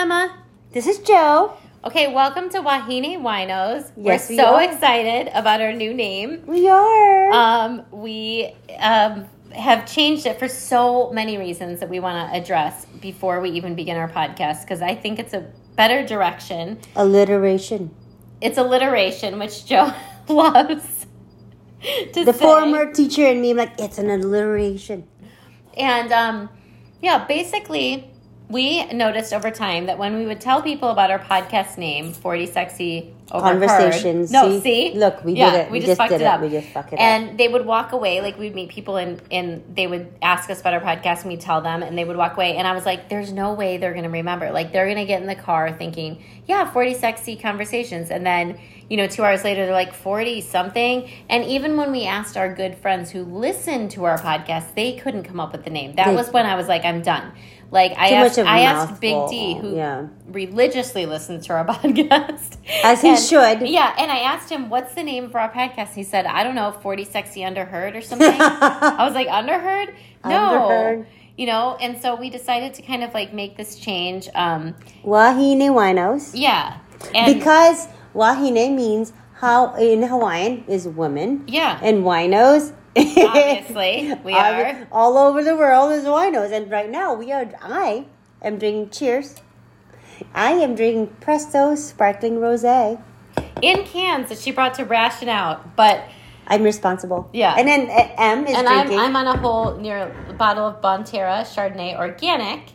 Emma. This is Joe. Okay, welcome to Wahine Winos. Yes, We're we so are. excited about our new name. We are. Um, we um, have changed it for so many reasons that we want to address before we even begin our podcast because I think it's a better direction. Alliteration. It's alliteration, which Joe loves The say. former teacher and me, I'm like, it's an alliteration. And um, yeah, basically, we noticed over time that when we would tell people about our podcast name, 40 Sexy Overheard. Conversations. No, See? Look, we did it. We, We just, just fucked it it. up. We just fucked it up. and they would walk away. Like, we'd meet people and, and they would ask us about our podcast and we'd tell them and they would walk away. And I was like, there's no way they're going to remember. Like, they're going to get in the car thinking, yeah, 40 Sexy Conversations. And then, you know, two hours later, they're like 40 something. And even when we asked our good friends who listened to our podcast, they couldn't come up with the name. That They- was when I was like, I'm done. Like I Too asked, of asked Big. D, who Yeah. religiously listens to our podcast, As he And- should. Yeah, and I asked him, "What's the name of our podcast?" He said, "I don't know, Forty Sexy Underheard or something." I was like, "Underheard? No." Underheard. You know, and so we decided to kind of like make this change. Um, Wahine Winos. yeah, and Because Wahine means how in Hawaiian is woman. yeah, And winos. Obviously we are. All over the world is winos. And right now we are, I am drinking cheers. I am drinking Presto Sparkling Rosé. in cans that she brought to ration out, but. I'm responsible. Yeah. And then uh, M is and I'm, drinking. I'm on a whole near a bottle of Bonterra Chardonnay organic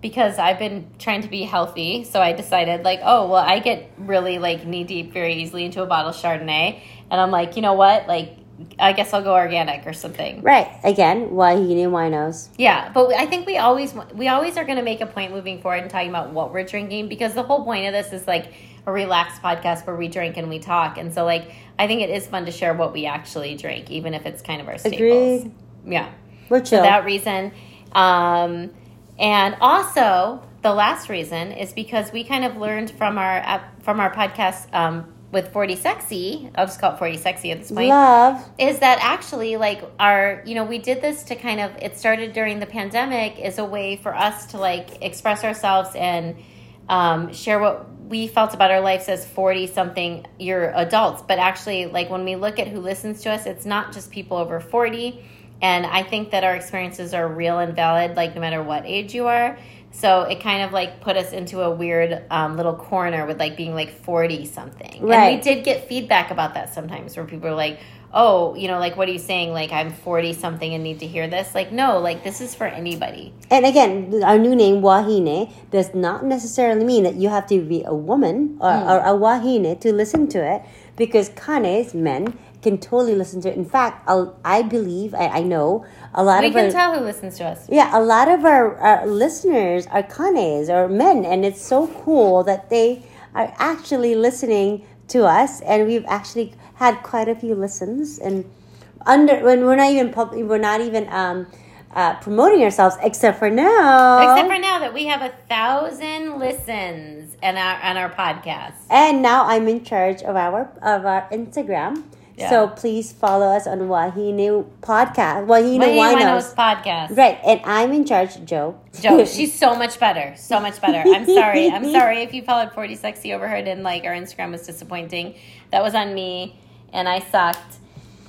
because I've been trying to be healthy. So I decided like, oh well, I get really like knee deep very easily into a bottle of Chardonnay, and I'm like, you know what, like. I guess I'll go organic or something. right. Again, Wahine Winos. Yeah, but I think we always we always are going to make a point moving forward and talking about what we're drinking because the whole point of this is like a relaxed podcast where we drink and we talk, and so like I think it is fun to share what we actually drink, even if it's kind of our staples. Agreed. Yeah. We're For that reason. Um, and also, the last reason is because we kind of learned from our from our podcast um, with Forty Sexy. I'll just call it Forty Sexy at this point. Love. Is that actually like our you know we did this to kind of it started during the pandemic as a way for us to like express ourselves and um, share what we felt about our lives as 40 something year adults but actually like when we look at who listens to us it's not just people over 40 and i think that our experiences are real and valid like no matter what age you are so it kind of like put us into a weird um, little corner with like being like 40 something and we did get feedback about that sometimes where people are like oh you know like what are you saying? Like i'm 40 something and need to hear this? Like no like this is for anybody. And again, our new name, Wahine, does not necessarily mean that you have to be a woman or, Hmm. or a Wahine to listen to it because Kane is men, can totally listen to it. In fact, I'll- I believe, I, I know, a lot we of can our, tell who listens to us yeah, a lot of our, our listeners are Kanes or men, and it's so cool that they are actually listening to us, and we've actually had quite a few listens. And under when we're not even we're not even um, uh, promoting ourselves, except for now. Except for now that we have a thousand listens on our on our podcast. and now I'm in charge of our of our Instagram. Yeah. So please follow us on Wahine Podcast, Wahine Wahine Winos. Podcast. Right, and I'm in charge, Joe. Joe, she's so much better. So much better. I'm sorry. I'm sorry if you followed 40 Sexy Overheard and like our Instagram was disappointing. That was on me and I sucked.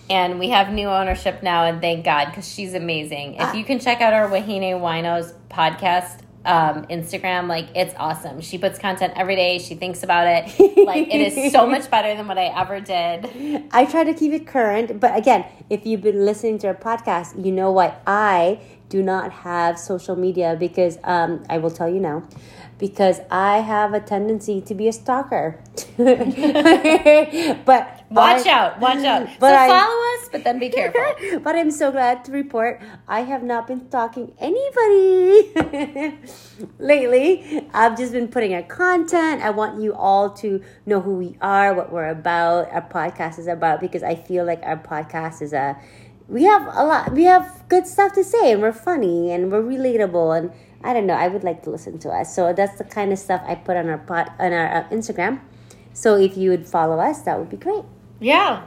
And we have new ownership now, and thank God, because she's amazing. If ah. you can check out our Wahine Winos podcast um, Instagram, like it's awesome. She puts content every day. She thinks about it. Like it is so much better than what I ever did. I try to keep it current, but again, if you've been listening to our podcast, you know why I do not have social media because um, I will tell you now. Because I have a tendency to be a stalker. but Watch I- out, watch out. But so I- follow us, but then be careful. but I'm so glad to report I have not been stalking anybody lately. I've just been putting out content. I want you all to know who we are, what we're about, our podcast is about, because I feel like our podcast is a we have a lot we have good stuff to say and we're funny and we're relatable and I don't know, I would like to listen to us. So that's the kind of stuff I put on our pod on our uh, Instagram. So if you would follow us, that would be great. Yeah,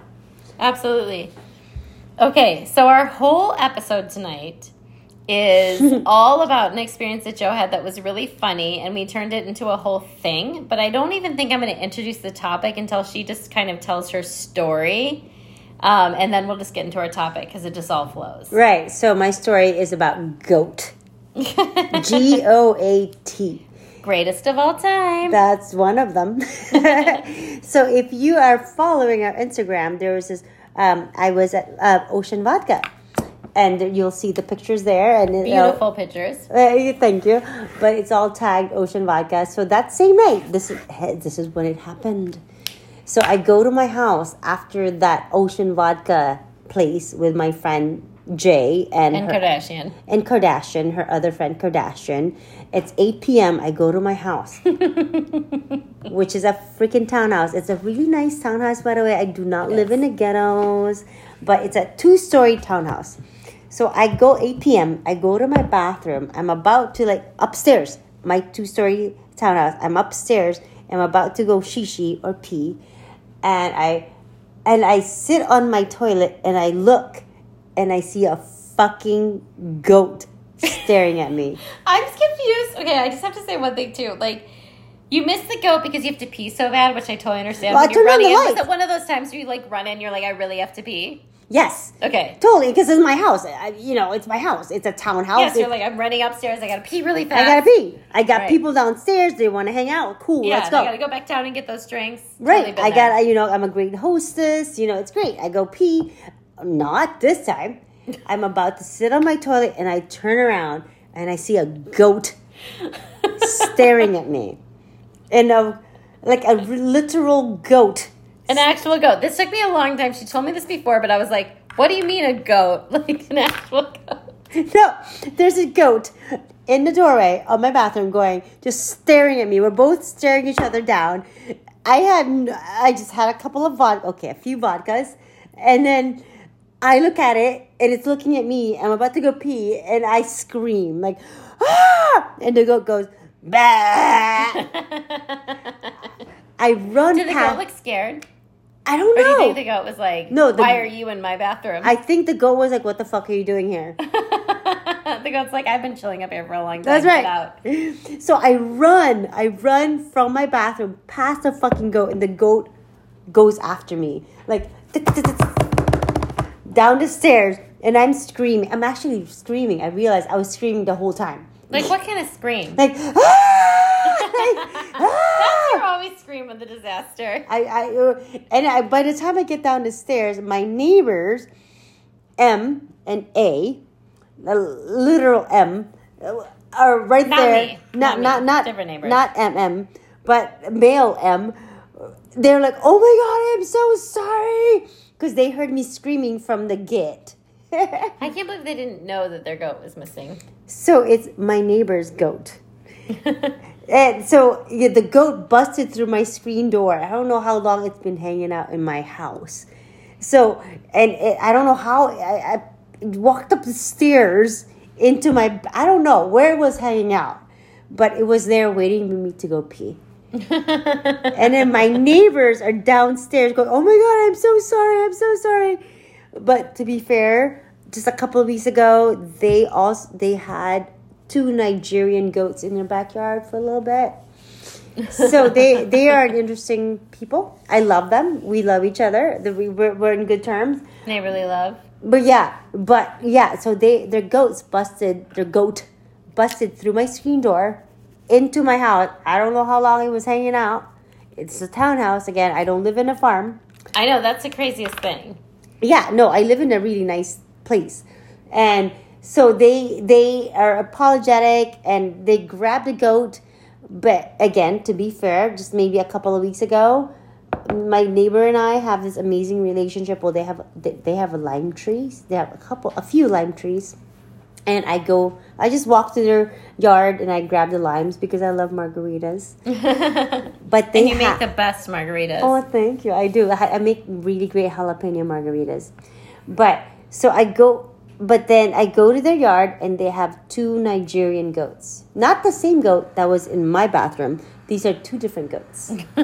absolutely. Okay, so our whole episode tonight is all about an experience that Joe had that was really funny, and we turned it into a whole thing. But I don't even think I'm going to introduce the topic until she just kind of tells her story. Um, and then we'll just get into our topic because it just all flows. Right. So my story is about goat. G O A T. Greatest of all time. That's one of them. so if you are following our Instagram, there was this. Um, I was at uh, Ocean Vodka, and you'll see the pictures there. And uh, Beautiful pictures. uh, thank you, but it's all tagged Ocean Vodka. So that same night, this is this is when it happened. So I go to my house after that Ocean Vodka place with my friend Jay and, And her, Kardashian. and Kardashian, her other friend Kardashian. It's 8 p.m. I go to my house, which is a freaking townhouse. It's a really nice townhouse, by the way. I do not live in the ghettos, but it's a two story townhouse. So I go 8 p.m. I go to my bathroom. I'm about to like upstairs, my two story townhouse. I'm upstairs. I'm about to go shishi or pee, and I and I sit on my toilet and I look and I see a fucking goat staring at me. I'm confused. Okay, I just have to say one thing too. Like, you miss the goat because you have to pee so bad, which I totally understand. Well, I you're running the light. it one of those times where you like run in, you're like, I really have to pee? Yes. Okay. Totally, because it's my house. I, you know, it's my house. It's a townhouse. Yes, you're like, I'm running upstairs. I gotta pee really fast. I gotta pee. I got Right. people downstairs. They want to hang out. Cool. Yeah, let's and I gotta go back down and get those drinks. Right. Totally I got. You know, I'm a great hostess. You know, it's great. I go pee. Not this time. I'm about to sit on my toilet and I turn around and I see a goat staring at me, and a like a literal goat. An actual goat. This took me a long time. She told me this before, but I was like, what do you mean a goat? Like an actual goat? No, there's a goat in the doorway of my bathroom going, just staring at me. We're both staring each other down. I had, I just had a couple of vodka, okay, a few vodkas, and then I look at it and it's looking at me. I'm about to go pee, and I scream like, ah! And the goat goes, bah! I run Did the past. goat look scared? I don't Or do you think the goat was like, No, the- why are you in my bathroom? I think the goat was like, "What the fuck are you doing here?" the goat's like, I've been chilling up here for a long time. That's right. So I run, I run from my bathroom past the fucking goat, and the goat goes after me, like down the stairs, and I'm screaming. I'm actually screaming. I realized I was screaming the whole time, Like, what kind of scream? like, ah! Like, ah! You're always scream with the disaster. I, I, uh, and I, by the time I get down the stairs, my neighbors, M and A, literal M, uh, are right Not there. me. Not, Not me. not, not, Different neighbors. not MM, but male M. They're like, oh my god, I'm so sorry, because they heard me screaming from the gate. I can't believe they didn't know that their goat was missing. so it's my neighbor's goat. And so yeah, the goat busted through my screen door. I don't know how long it's been hanging out in my house. So, and it, I don't know how I, I walked up the stairs into my. I don't know where it was hanging out, but it was there waiting for me to go pee. And then my neighbors are downstairs going, "Oh my god, I'm so sorry. I'm so sorry." But to be fair, just a couple of weeks ago, they also they had two Nigerian goats in their backyard for a little bit. So they they are interesting people. I love them. We love each other. We- We're, we're in good terms. Neighborly really love. But yeah, but yeah. So they their goats busted their goat busted through my screen door into my house. I don't know how long it was hanging out. It's a townhouse again. I don't live in a farm. I know, that's the craziest thing. Yeah, no, I live in a really nice place. And so they they are apologetic and they grabbed the goat. But again, to be fair, just maybe a couple of weeks ago, my neighbor and I have this amazing relationship. Well, they have they, they have a lime trees. They have a couple, a few lime trees, and I go. I just walk to their yard and I grab the limes because I love margaritas. But they and you make the best margaritas. Oh, thank you. I do. I, I make really great jalapeno margaritas. But so I go, but then I go to their yard and they have two Nigerian goats. Not the same goat that was in my bathroom. These are two different goats.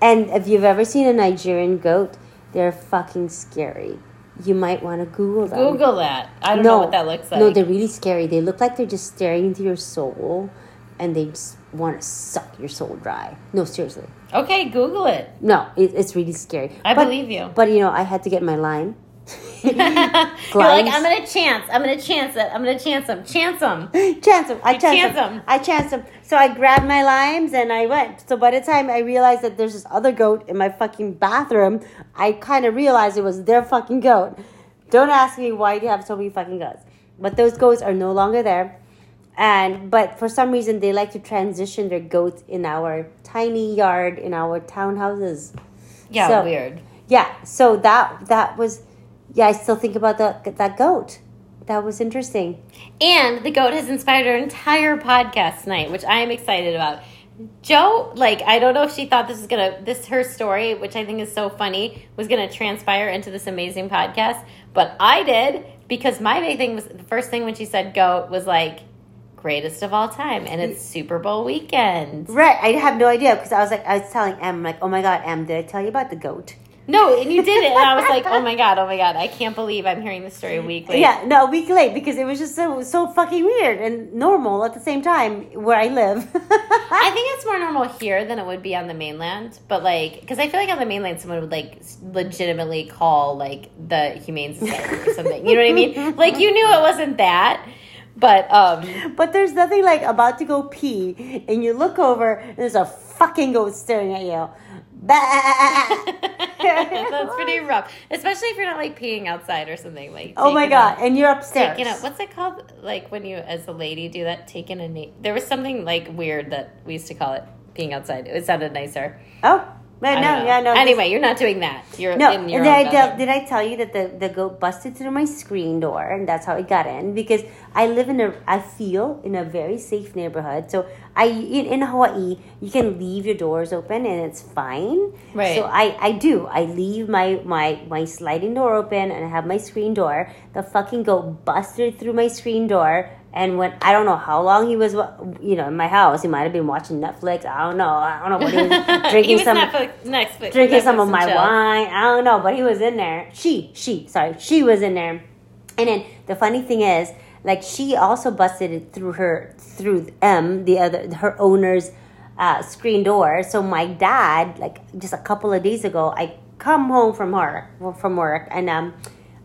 and if you've ever seen a Nigerian goat, they're fucking scary. You might want to Google them. Google that. I don't know what that looks like. No, they're really scary. They look like they're just staring into your soul, and they just want to suck your soul dry. No, seriously. okay, Google it. No, it, it's really scary. I But- believe you. But you know, I had to get my line. You're like, I'm gonna chance. I'm gonna chance it. I'm gonna chance them. Chance them. chance them. I chance, chance them. 'em. I chanced them. So I grabbed my limes and I went. So by the time I realized that there's this other goat in my fucking bathroom, I kind of realized it was their fucking goat. Don't ask me why you have so many fucking goats. But those goats are no longer there. And but for some reason they like to transition their goats in our tiny yard in our townhouses. Yeah, So- weird. Yeah, so that that was yeah, I still think about that that goat. That was interesting. And the goat has inspired our entire podcast tonight, which I am excited about. Joe, like, I don't know if she thought this was gonna this her story, which I think is so funny, was gonna transpire into this amazing podcast. But I did because my big thing was the first thing when she said goat was like greatest of all time, and it's Super Bowl weekend. Right, I have no idea because I was like, I was telling Em, like, oh my god, Em, did I tell you about the goat? No, and you did it, and I was like, oh my god, oh my god, I can't believe I'm hearing this story a week late. Yeah, no, a week late because it was just so so fucking weird and normal at the same time where I live. I think it's more normal here than it would be on the mainland. But like, because I feel like on the mainland, someone would like legitimately call like the Humane Society or something. You know what I mean? Like, you knew it wasn't that, but um, but there's nothing like about to go pee and you look over and there's a fucking goat staring at you. That's pretty rough. Especially if you're not like peeing outside or something. Like, Oh my taking a- god, and you're upstairs. Taking a, what's it called? Like when you, as a lady, do that. Taking a na- There was something like weird that we used to call it peeing outside. It sounded nicer. Oh, I no, know. yeah, no. this- Anyway, you're not doing that. You're No, in your did I, tell, did I tell you that the, the goat busted through my screen door and that's how it got in? Because I live in a, I feel in a very safe neighborhood. So I in, in Hawaii, you can leave your doors open and it's fine. Right. So I, I do. I leave my, my, my sliding door open and I have my screen door. The fucking goat busted through my screen door. And when I don't know how long he was, you know, in my house, he might have been watching Netflix. I don't know. I don't know what he was drinking he was some Netflix, Netflix, drinking some of my chill. wine. I don't know, but he was in there. She, she, sorry, she was in there. And then the funny thing is, like she also busted it through her through M, the other her owner's uh, screen door. So my dad, like just a couple of days ago, I come home from work from work and um.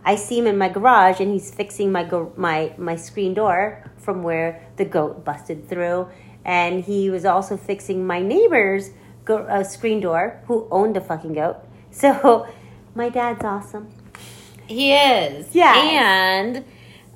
I see him in my garage, and he's fixing my go- my my screen door from where the goat busted through, and he was also fixing my neighbor's go- uh, screen door, who owned a fucking goat. So, my dad's awesome. He is. Yeah. And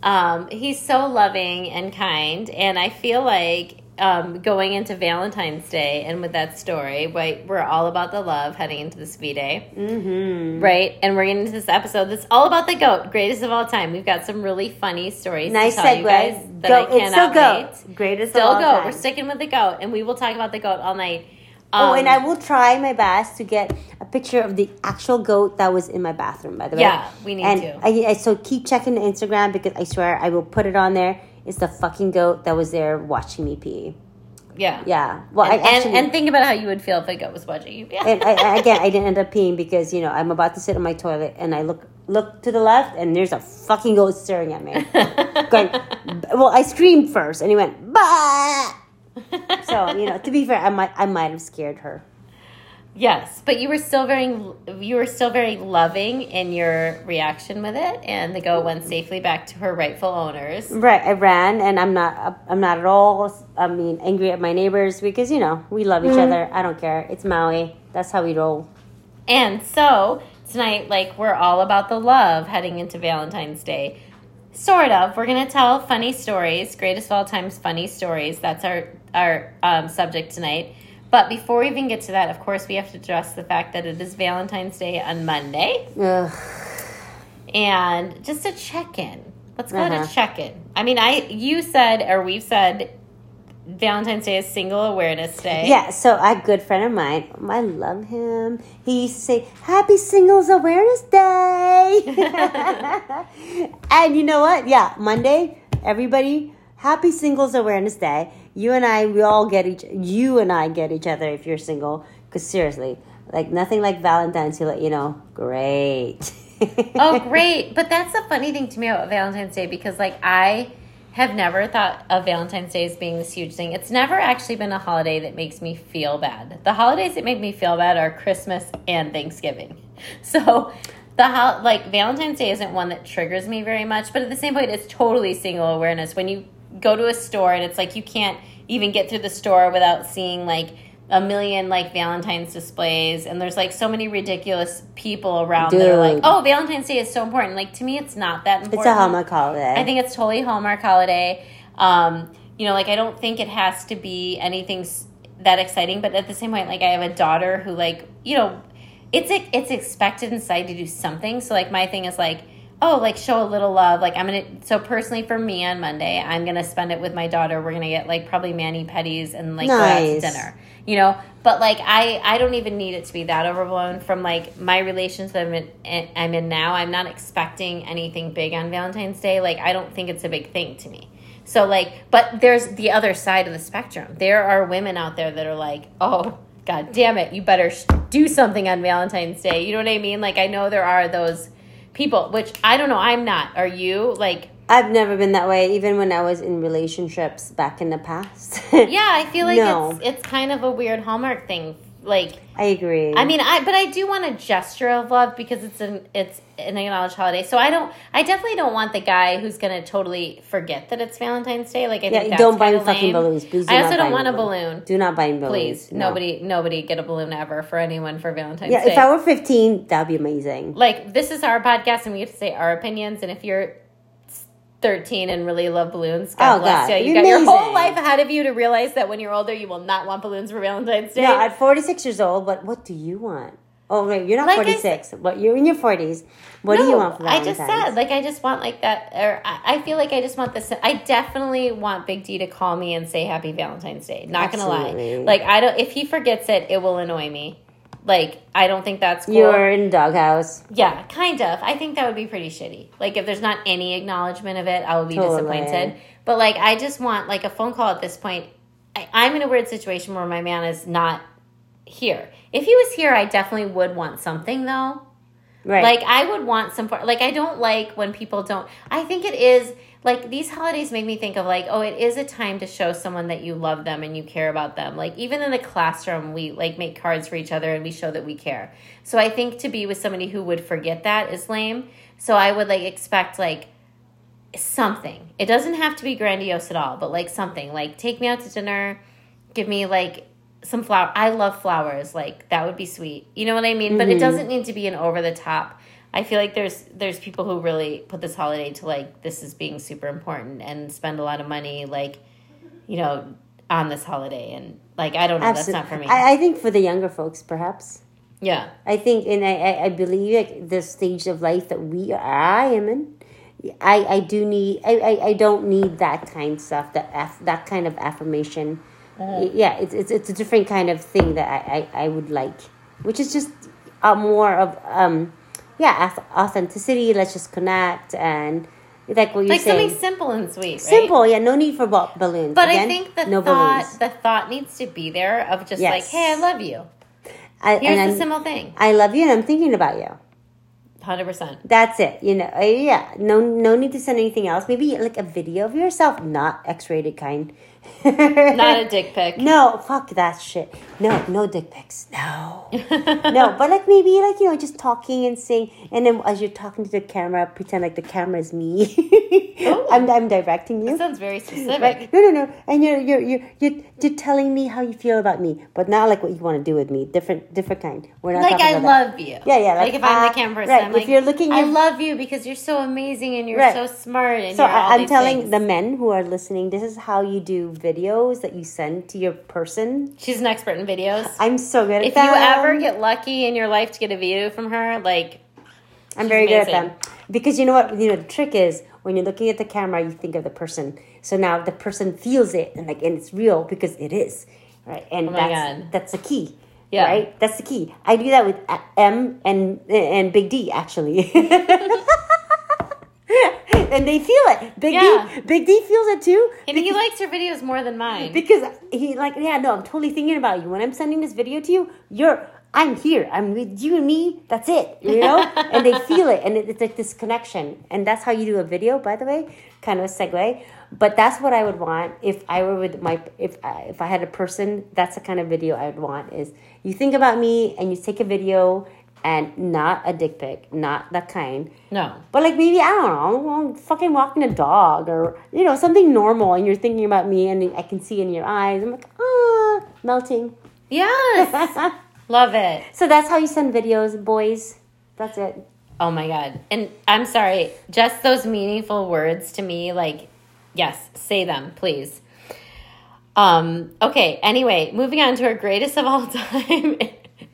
um, he's so loving and kind. And I feel like um, going into Valentine's Day and with that story, right, we're all about the love heading into this V Day. Mm-hmm. Right? And we're getting into this episode that's all about the goat, greatest of all time. We've got some really funny stories Nice to tell you segue. guys that Go- I it's still goat. wait. Greatest Still of all goat. time. We're sticking with the goat. And we will talk about the goat all night. oh, Um, and I will try my best to get a picture of the actual goat that was in my bathroom. By the way, Yeah, we need and to. I, I, so keep checking the Instagram because I swear I will put it on there. It's the fucking goat that was there watching me pee. Yeah. Yeah. Well, And, I actually, and, and think about how you would feel if a goat was watching you. Yeah. and I, I- again, I didn't end up peeing because you know I'm about to sit on my toilet and I look look to the left and there's a fucking goat staring at me. Going, well, I screamed first and he went bah. So you know, to be fair, I might I might have scared her. Yes, but you were still very you were still very loving in your reaction with it, and the goat went safely back to her rightful owners. Right, I ran, and I'm not. I'm not at all. I mean, angry at my neighbors because you know we love each other. I don't care. It's Maui. That's how we roll. And so tonight, like we're all about the love heading into Valentine's Day. Sort of. We're gonna tell funny stories, greatest of all times funny stories. That's our our um, subject tonight. But before we even get to that, of course, we have to address the fact that it is Valentine's Day on Monday. Ugh. and just a check in. Let's go Uh-huh. to check in. I mean, I you said or we've said Valentine's Day is Single Awareness Day. Yeah. So a good friend of mine, I love him. He used to say, "Happy Singles Awareness Day," and you know what? Yeah, Monday, everybody. Happy Singles Awareness Day. You and I, we all get each. You and I get each other if you're single. Because seriously, like nothing like Valentine's let you know. Great. oh, great. But that's the funny thing to me about Valentine's Day because, like, I have never thought of Valentine's Day as being this huge thing. It's never actually been a holiday that makes me feel bad. The holidays that make me feel bad are Christmas and Thanksgiving. So, the ho- like Valentine's Day isn't one that triggers me very much, but at the same point, it's totally single awareness. When you go to a store and it's like you can't even get through the store without seeing like a million like Valentine's displays, and there's like so many ridiculous people around that are like, "Oh, Valentine's Day is so important." Like to me, it's not that important. It's a Hallmark holiday. I think it's totally Hallmark holiday. Um, you know, like I don't think it has to be anything that exciting, but at the same point, like I have a daughter who, like, you know, it's it's expected inside to do something. So like my thing is like, oh, like show a little love. Like I'm gonna. So personally, for me on Monday, I'm gonna spend it with my daughter. We're gonna get like probably mani pedis and like go out to Nice. dinner. You know, but like I I don't even need it to be that overblown from like my relations that I'm in, eh, I'm in now. I'm not expecting anything big on Valentine's Day. Like I don't think it's a big thing to me. So like, but there's the other side of the spectrum. There are women out there that are like, oh god damn it, you better sh- do something on Valentine's Day. You know what I mean? Like I know there are those people, which I don't know. I'm not. Are you like? I've never been that way, even when I was in relationships back in the past. Yeah, I feel like No. it's it's kind of a weird Hallmark thing. Like I agree. I mean, I but I do want a gesture of love because it's an it's an acknowledged holiday. So I don't. I definitely don't want the guy who's gonna totally forget that it's Valentine's Day. Like I yeah, think don't buy kinda fucking balloons. Please I also don't want a balloon. Do not buy balloons. Please, No. nobody nobody get a balloon ever for anyone for Valentine's Day. Yeah, Day. if I were 15, that'd be amazing. like this is our podcast and we have to say our opinions. And if you're 13 and really love balloons, God Oh, bless God, you. You got your whole life ahead of you to realize that when you're older, you will not want balloons for Valentine's Day. No, at 46 years old, what what do you want? Oh, wait, you're not Like I 46, but you're in your 40s. What do you want for Valentine's? I just said, like, I just want like that, or I, I feel like I just want this. I definitely want Big D to call me and say Happy Valentine's Day. Not gonna lie, like I don't. If he forgets it, it will annoy me. Like I don't think that's cool. You're in doghouse. Yeah, kind of. I think that would be pretty shitty. Like if there's not any acknowledgement of it, I will be Totally. disappointed. But like I just want like a phone call at this point. I, I'm in a weird situation where my man is not here. If he was here, I definitely would want something though. Right. Like I would want some like I don't like when people don't I think it is like these holidays make me think of like oh it is a time to show someone that you love them and you care about them. Like even in the classroom we like make cards for each other and we show that we care. So I think to be with somebody who would forget that is lame. So I would like expect like something. It doesn't have to be grandiose at all, but like something. Like take me out to dinner, give me like some flower. I love flowers. Like that would be sweet. You know what I mean? But it mm-hmm. doesn't need to be an over the top. I feel like there's there's people who really put this holiday to like this is being super important and spend a lot of money like you know on this holiday and like I don't know that's not for me. I, I think for the younger folks, perhaps. yeah. I think, and I, I, believe like the stage of life that we are, I am in. I, I do need I, I, I don't need that kind of stuff that aff, that kind of affirmation. Uh-huh. Yeah, it's, it's it's a different kind of thing that I, I, I would like, which is just uh, more of um yeah authenticity. Let's just connect and like what you're Like saying. something simple and sweet, right? Simple, yeah. No need for ba- balloons. But Again, I think the no thought balloons. the thought needs to be there of just Yes. like, hey, I love you. I, Here's the simple thing. I love you, and I'm thinking about you. Hundred percent. That's it. You know, uh, yeah. No, no need to send anything else. Maybe like a video of yourself, not X-rated kind. Not a dick pic. No, fuck that shit. No, no dick pics. No, no. But like maybe like you know just talking and saying, and then as you're talking to the camera, pretend like the camera is me. I'm I'm directing you. That sounds very specific. Right? No, no, no. And you're you're you're you're you're telling me how you feel about me, but not like what you want to do with me. Different different kind. We're not Like I about that. love you. Yeah, yeah, Like, like, if I'm uh, the camera person, right, I'm if like, you're looking I love you because you're so amazing and you're Right. so smart and So I, I'm these telling things. the men who are listening, this is how you do videos that you send to your person. She's an expert in videos. I'm so good at that. if you ever get lucky in your life to get a video from her, like I'm very good at amazing. them because you know what? You know the trick is when you're looking at the camera, you think of the person. So now the person feels it and like and it's real because it is right. And Oh my that's God. that's the key. Yeah. Right. That's the key. I do that with uh, M and and Big D actually. and they feel it. Big Yeah. D, Big D feels it too. and he likes your videos more than mine. Because he like, yeah, no, I'm totally thinking about you. When I'm sending this video to you, you're I'm here. I'm with you and me. That's it. You know? and they feel it. And it, it's like this connection. And that's how you do a video, by the way. Kind of a segue. But that's what I would want if I were with my if I, if I had a person. That's the kind of video I would want. Is you think about me and you take a video and not a dick pic, not that kind. No. But like maybe I don't know, I'm fucking walking a dog or you know something normal, and you're thinking about me, and I can see in your eyes. I'm like ah, melting. Yes. Love it. So that's how you send videos, boys. That's it. Oh my god. And I'm sorry, just those meaningful words to me like yes, say them, please. Um okay, anyway, moving on to our greatest of all time.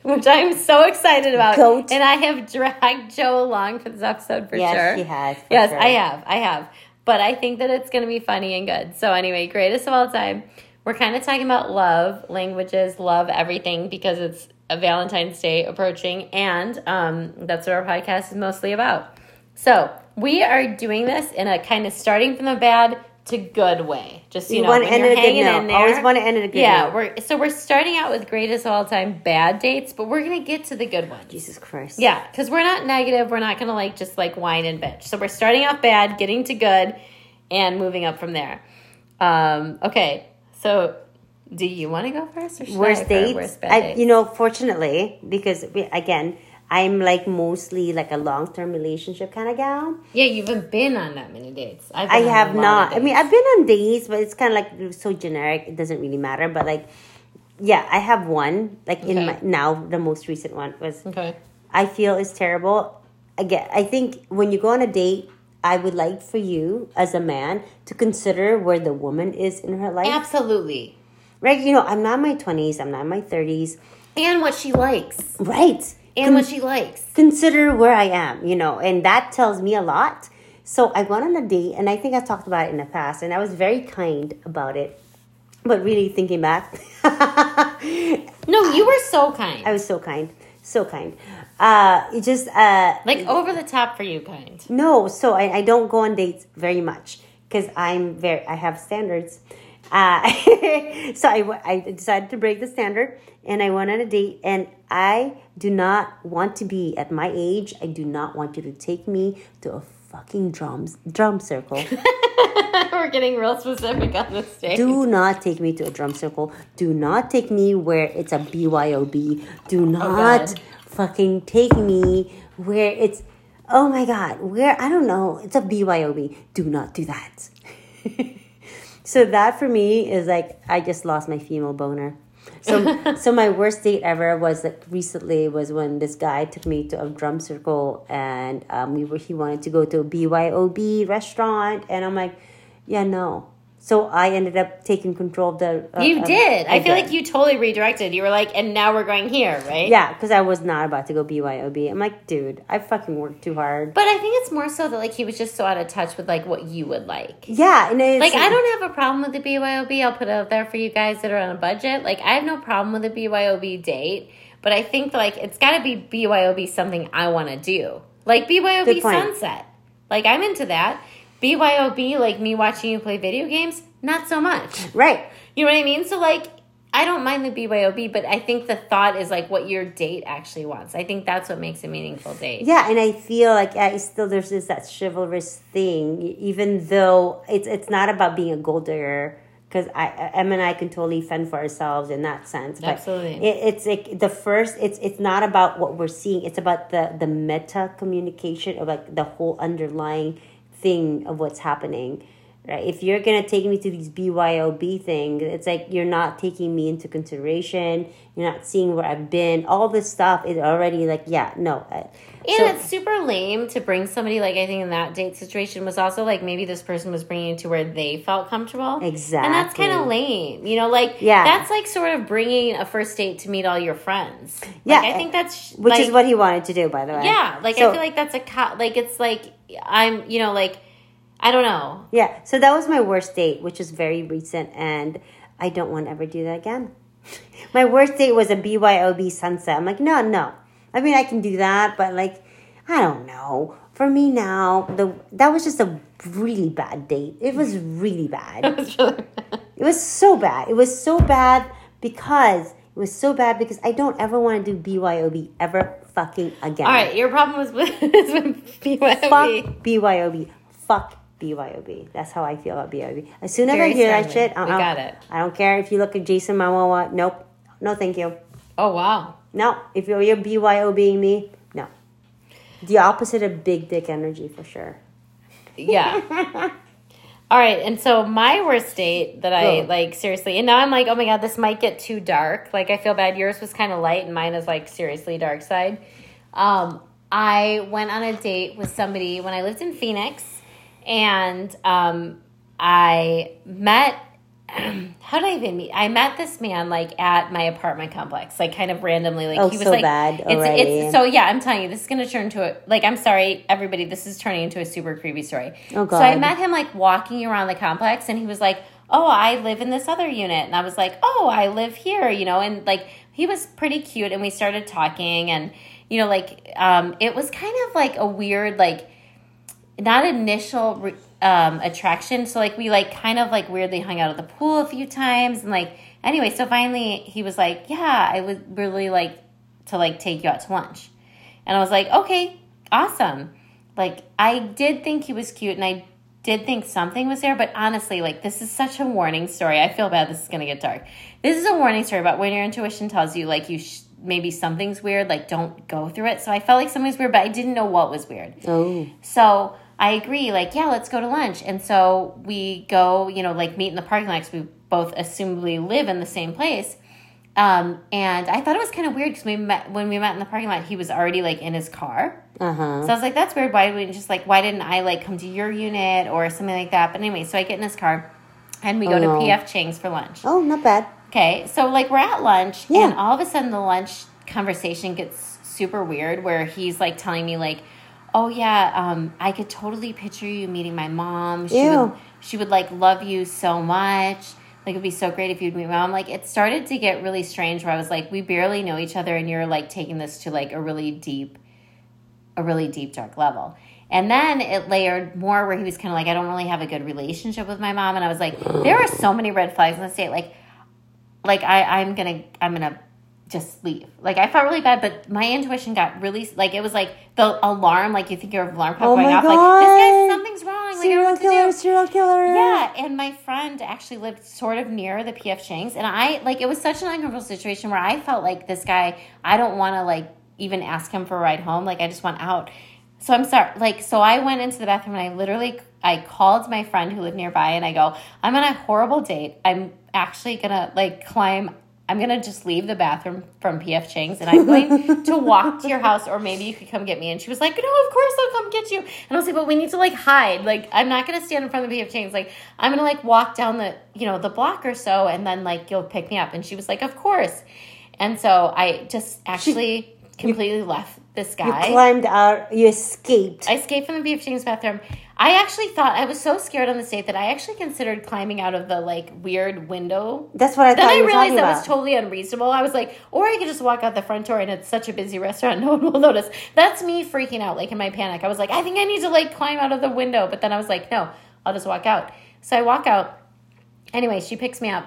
Which I'm so excited about. Goat. And I have dragged Joe along for this episode for Yes, sure. she has, for yes, sure. I have. I have. But I think that it's going to be funny and good. So, anyway, greatest of all time. We're kind of talking about love, languages, love, everything because it's a Valentine's Day approaching. And um, that's what our podcast is mostly about. So, we are doing this in a kind of starting from the bad to good way. Just, you, You know, wanna end you're it a good note. in there. Always wanna end it a good Yeah, note. we're so we're starting out with greatest of all time bad dates, but we're going to get to the good ones. Jesus Christ. Yeah, because we're not negative. We're not going to like just like whine and bitch. So we're starting off bad, getting to good, and moving up from there. Um, okay, so do you want to go first or should Worst I dates. Worst bad I, dates? you know, fortunately, because we, again, I'm like mostly like a long term relationship kind of gal. yeah, you haven't been on that many dates. I've I have a lot of not. I mean. I've been on dates, but it's kind of like so generic. It doesn't really matter. But like, yeah, I have one. Like in my now, the most recent one was okay. I feel is terrible. Again, I think when you go on a date, I would like for you as a man to consider where the woman is in her life. Absolutely, Right? You know, I'm not in my 20s, I'm not in my 30s. and what she likes, Right. And what she likes. consider where I am, you know, and that tells me a lot. So I went on a date, and I think I've talked about it in the past, and I was very kind about it. But really thinking back, No, you were so kind, I was so kind, so kind. Uh, it just uh, like over the top for you, kind. No, so I, I don't go on dates very much because I'm very I have standards. Uh, so I decided to break the standard and I went on a date and I do not want to be at my age. I do not want you to take me to a fucking drums drum circle. we're getting real specific on this day. do not take me to a drum circle. Do not take me where it's a BYOB. Do not God. fucking take me where it's oh my god, where I don't know, it's a BYOB. Do not do that. so that for me is like I just lost my female boner. So so my worst date ever was like recently was when this guy took me to a drum circle and um, we were he wanted to go to a BYOB restaurant and I'm like, yeah no. So I ended up taking control of the. Uh, You did. I, feel like you totally redirected. You were like, and now we're going here, right? Yeah, because I was not about to go BYOB. I'm like, dude, I fucking worked too hard. But I think it's more so that like he was just so out of touch with like what you would like. Yeah, and it's Like I don't have a problem with the BYOB. I'll put it out there for you guys that are on a budget. Like I have no problem with a BYOB date, but I think like it's got to be BYOB something I want to do. Like BYOB sunset. Like I'm into that. BYOB like me watching you play video games, not so much. right. You know what I mean? So like I don't mind the BYOB, but I think the thought is like what your date actually wants. I think that's what makes a meaningful date. Yeah, and I feel like I still there's this that chivalrous thing, even though it's it's not about being a gold digger. Because I, Em and I can totally fend for ourselves in that sense. But Absolutely. it, it's like the first. It's it's not about what we're seeing. It's about the the meta communication of like the whole underlying thing of what's happening. Right. If you're gonna take me to these BYOB things, it's like you're not taking me into consideration. You're not seeing where I've been. All this stuff is already like, yeah, no. And so- it's super lame to bring somebody like I think in that date situation was also like maybe this person was bringing you to where they felt comfortable. Exactly. And that's kind of lame. You know, like Yeah. that's like sort of bringing a first date to meet all your friends. Yeah, Like, I think that's which like, is what he wanted to do, by the way. Yeah, like So- I feel like that's a co- like it's like I'm, you know, like I don't know. Yeah, so that was my worst date, which is very recent, and I don't want to ever do that again. my worst date was a BYOB sunset. I'm like, no, no. I mean, I can do that, but like, I don't know. For me now, the that was just a really bad date. It was really bad. It's really bad. It was so bad. It was so bad because It was so bad because I don't ever want to do BYOB ever fucking again. All right, your problem was with, with BYOB. Fuck BYOB. Fuck BYOB. That's how I feel about BYOB. As soon as Very I hear that shit, I'm We out. got it. I don't care if you look at Jason Momoa. Nope. No, thank you. Oh wow. No. If you're, you're BYOBing me, no. The opposite of big dick energy for sure. Yeah. All right, and so my worst date that I like seriously, and now I'm like, oh my god, this might get too dark. Like I feel bad. Yours was kind of light, and mine is like seriously dark side. Um, I went on a date with somebody when I lived in Phoenix, and um, I met. How did I even meet? I met this man like at my apartment complex, like kind of randomly. Like Oh, he was so like, bad it's, already. it's so yeah. I'm telling you, this is gonna turn to a like. I'm sorry, everybody. This is turning into a super creepy story. Oh, god. So I met him like walking around the complex, and he was like, "Oh, I live in this other unit," and I was like, "Oh, I live here," you know, and like he was pretty cute, and we started talking, and you know, like um, it was kind of like a weird like not initial re- um, attraction. So like we like kind of like weirdly hung out at the pool a few times, and like anyway. So finally, he was like, "Yeah, I would really like to like take you out to lunch," and I was like, "Okay, awesome." Like I did think he was cute, and I did think something was there, but honestly, like this is such a warning story. I feel bad. This is gonna get dark. This is a warning story about when your intuition tells you like you. Sh- Maybe something's weird, like don't go through it. So I felt like something was weird, but I didn't know what was weird. Oh. So I agree, like, yeah, let's go to lunch. And so we go, you know, like meet in the parking lot because we both assumably live in the same place. Um, and I thought it was kind of weird because we met when we met in the parking lot, he was already like in his car. Uh huh. So I was like, that's weird. Why didn't just like why didn't I like come to your unit or something like that? But anyway, so I get in his car and we go Oh, to no. PF Chang's for lunch. Oh, not bad. Okay, so like we're at lunch, Yeah. and all of a sudden the lunch conversation gets super weird where he's like telling me like, "Oh yeah, um, I could totally picture you meeting my mom. She would, she would like love you so much. Like it'd be so great if you'd meet my mom." Like it started to get really strange where I was like, "We barely know each other, and you're like taking this to like a really deep, a really deep dark level." And then it layered more where he was kind of like, I don't really have a good relationship with my mom. And I was like, there are so many red flags in the state. Like, like I, I'm gonna I'm gonna just leave. Like I felt really bad, but my intuition got really like it was like the alarm, like you think your alarm clock Oh going off, like this guy something's wrong. Like I don't know Serial to killer, serial killer. Yeah, and my friend actually lived sort of near the PF Chang's, and I like it was such an uncomfortable situation where I felt like this guy. I don't want to like even ask him for a ride home. Like I just want out. So I'm sorry. Like so, I went into the bathroom and I literally I called my friend who lived nearby, and I go, I'm on a horrible date. I'm actually gonna like climb. I'm gonna just leave the bathroom from PF Chang's and I'm going to walk to your house or maybe you could come get me. And she was like, No, of course I'll come get you. And I was like, But we need to like hide. Like I'm not gonna stand in front of the PF Chang's. Like I'm gonna like walk down the you know the block or so and then like you'll pick me up. And she was like, Of course. And so I just actually completely left this guy. You climbed out. You escaped. I escaped from the PF Chang's bathroom. I actually thought I was so scared on the date that I actually considered climbing out of the like weird window That's what I then thought Then I realized that about. was totally unreasonable. I was like, or I could just walk out the front door and it's such a busy restaurant, no one will notice. That's me freaking out, like in my panic. I was like, I think I need to like climb out of the window. But then I was like, no, I'll just walk out. So I walk out. Anyway, she picks me up.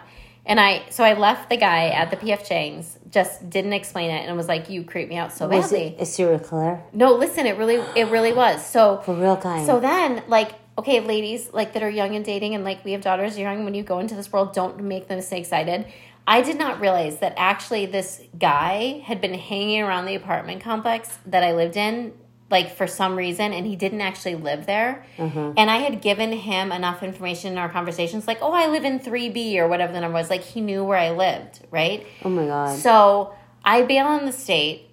And I, so I left the guy at the PF Chang's, just didn't explain it, and was like, "You creep me out so was badly." it a serial killer? No, listen, it really, it really was. So For real kind. so then, like, okay, ladies, like that are young and dating, and like we have daughters young. When you go into this world, don't make the mistake I did. I did not realize that actually this guy had been hanging around the apartment complex that I lived in, like for some reason, and he didn't actually live there. And I had given him enough information in our conversations, like, oh, I live in three B or whatever the number was. Like he knew where I lived, right? oh my god. So I bail on the state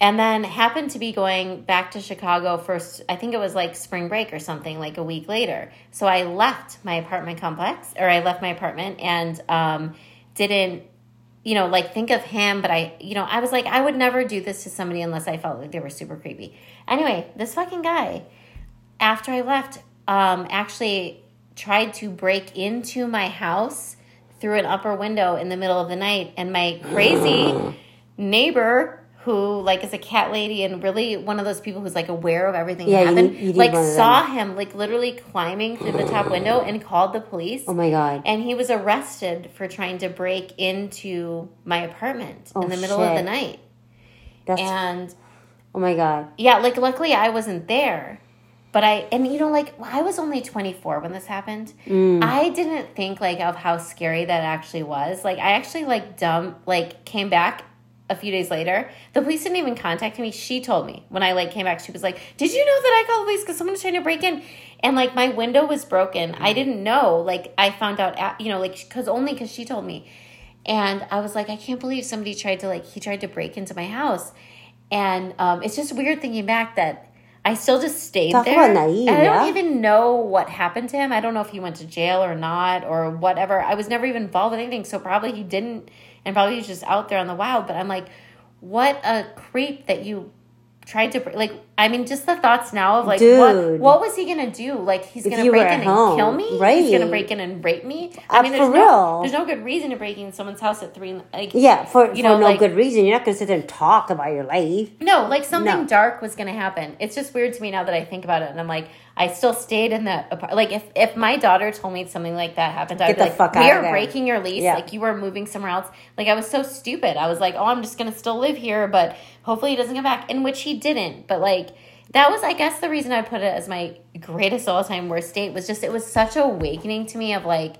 and then happened to be going back to Chicago first. I think it was like spring break or something, like a week later. So I left my apartment complex or I left my apartment and um, didn't, you know, like think of him. But I, you know, I was like, I would never do this to somebody unless I felt like they were super creepy. Anyway, this fucking guy, after I left, um, actually tried to break into my house through an upper window in the middle of the night. And my crazy neighbor who like is a cat lady and really one of those people who's like aware of everything Yeah, you happened. need- you need like saw him like literally climbing through the top window and called the police. Oh my god. and he was arrested for trying to break into my apartment Oh, in the middle of the night. That's and oh my god. yeah like luckily i wasn't there. But i and you know like i was only 24 when this happened. Mm. i didn't think like of how scary that actually was. Like i actually like dumb like came back a few days later the police didn't even contact me. She told me when i like came back. She was like did you know that i called the police? Because someone was trying to break in. And like my window was broken. I didn't know. Like i found out at, you know like because only because she told me. And i was like i can't believe somebody tried to like he tried to break into my house. And um, it's just weird thinking back that I still just stayed Talk there. naive, I don't yeah? even know what happened to him. I don't know if he went to jail or not or whatever. I was never even involved with anything, so probably he didn't, and probably he's just out there on the wild. But I'm like, what a creep that you tried to like. I mean, just the thoughts now of like, what Dude. what was he gonna do? Like he's gonna break in at and kill me. right. He's gonna break in and rape me. Uh, I mean, there's for no real. there's no good reason to break in someone's house at three. Like Yeah, for, You for know, no like- good reason. You're not gonna sit there and talk about your life. No, like something No. dark was to happen. It's just weird to me now that I think about it, and I'm like, I still stayed in the apartment. Like, if if my daughter told me something like that happened, I'd Get be the like, fuck "We out of are there." breaking your lease. Yeah. Like, you are moving somewhere else." Like, I was so stupid. I was like, "Oh, I'm just going to still live here, but hopefully he doesn't come back." In which he didn't. But like, that was, I guess, the reason I put it as my greatest all time worst date was just it was such a awakening to me of like,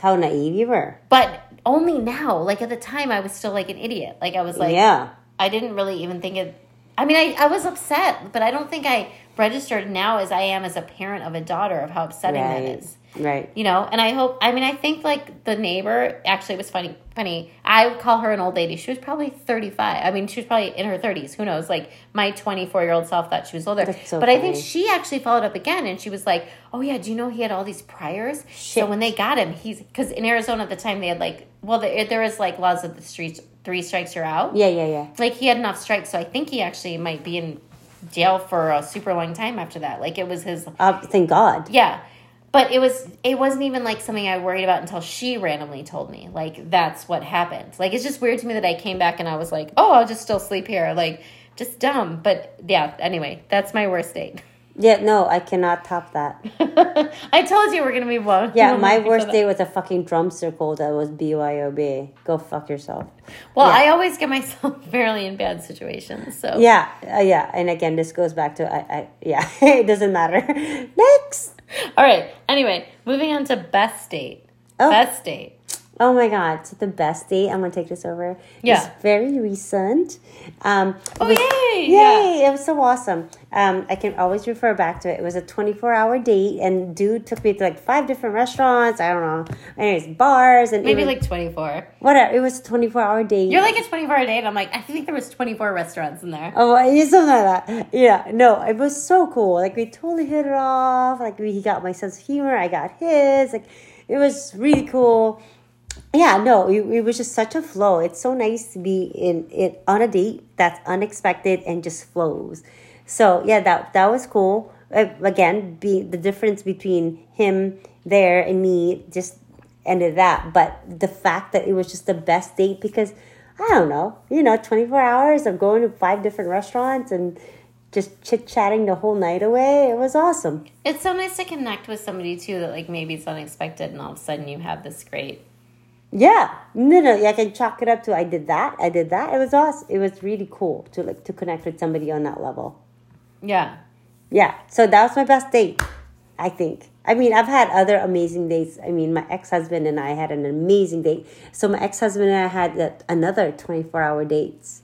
How naive you were. but only now. Like at the time, I was still like an idiot. Like I was like, yeah. I didn't really even think it. I mean, I, I was upset, but I don't think I registered now as I am as a parent of a daughter of how upsetting that Right. is. Right. You know, and I hope. I mean, I think like the neighbor actually was funny. Funny. I would call her an old lady. She was probably thirty five. I mean, she was probably in her thirties. Who knows? Like my twenty four year old self thought she was older. So but I think she actually followed up again, and she was like, "Oh yeah, do you know he had all these priors? Shit. So when they got him, he's because in Arizona at the time they had like well, there, there was like laws of the streets. Three strikes you're out Yeah, yeah, yeah. like he had enough strikes, so I think he actually might be in jail for a super long time after that. Like it was his Uh, thank God. yeah. But it was it wasn't even like something I worried about until she randomly told me. Like that's what happened. Like it's just weird to me that I came back and I was like, "Oh, I'll just still sleep here." Like just dumb. But yeah, anyway, that's my worst date. Yeah, no, I cannot top that. I told you we're going to be one. Yeah, my worst day was a fucking drum circle that was BYOB. Go fuck yourself. Well, Yeah. I always get myself fairly in bad situations. So Yeah, uh, yeah. And again, this goes back to, I, I yeah, it doesn't matter. Next. All right. Anyway, moving on to best date. Oh. Best date. Oh my god! So the best date. I'm gonna take this over. Yeah. It's very recent. Um, Oh, was- yay! Yay! It was so awesome. Um, I can always refer back to it. It was a 24 hour date, and dude took me to like five different restaurants. I don't know, anyways, bars and Maybe was- like 24. whatever. It was a 24 hour date. You're like a 24 hour date. I'm like, I think there was 24 restaurants in there. Oh, yeah, something like that. Yeah, no, it was so cool. Like we totally hit it off. Like we, he got my sense of humor, I got his. Like it was really cool. Yeah, no, it, it was just such a flow. It's so nice to be in it on a date that's unexpected and just flows. So yeah, that that was cool. Uh, again, be the difference between him there and me just ended that. But the fact that it was just the best date because I don't know, you know, twenty four hours of going to five different restaurants and just chit chatting the whole night away. It was awesome. It's so nice to connect with somebody too that like maybe it's unexpected and all of a sudden you have this great. Yeah, no, no, I can chalk it up to I did that, I did that. It was awesome. It was really cool to like to connect with somebody on that level. Yeah. Yeah, so that was my best date, I think. I mean, I've had other amazing dates. I mean, my ex husband and I had an amazing date. So my ex husband and I had uh, another twenty four hour dates.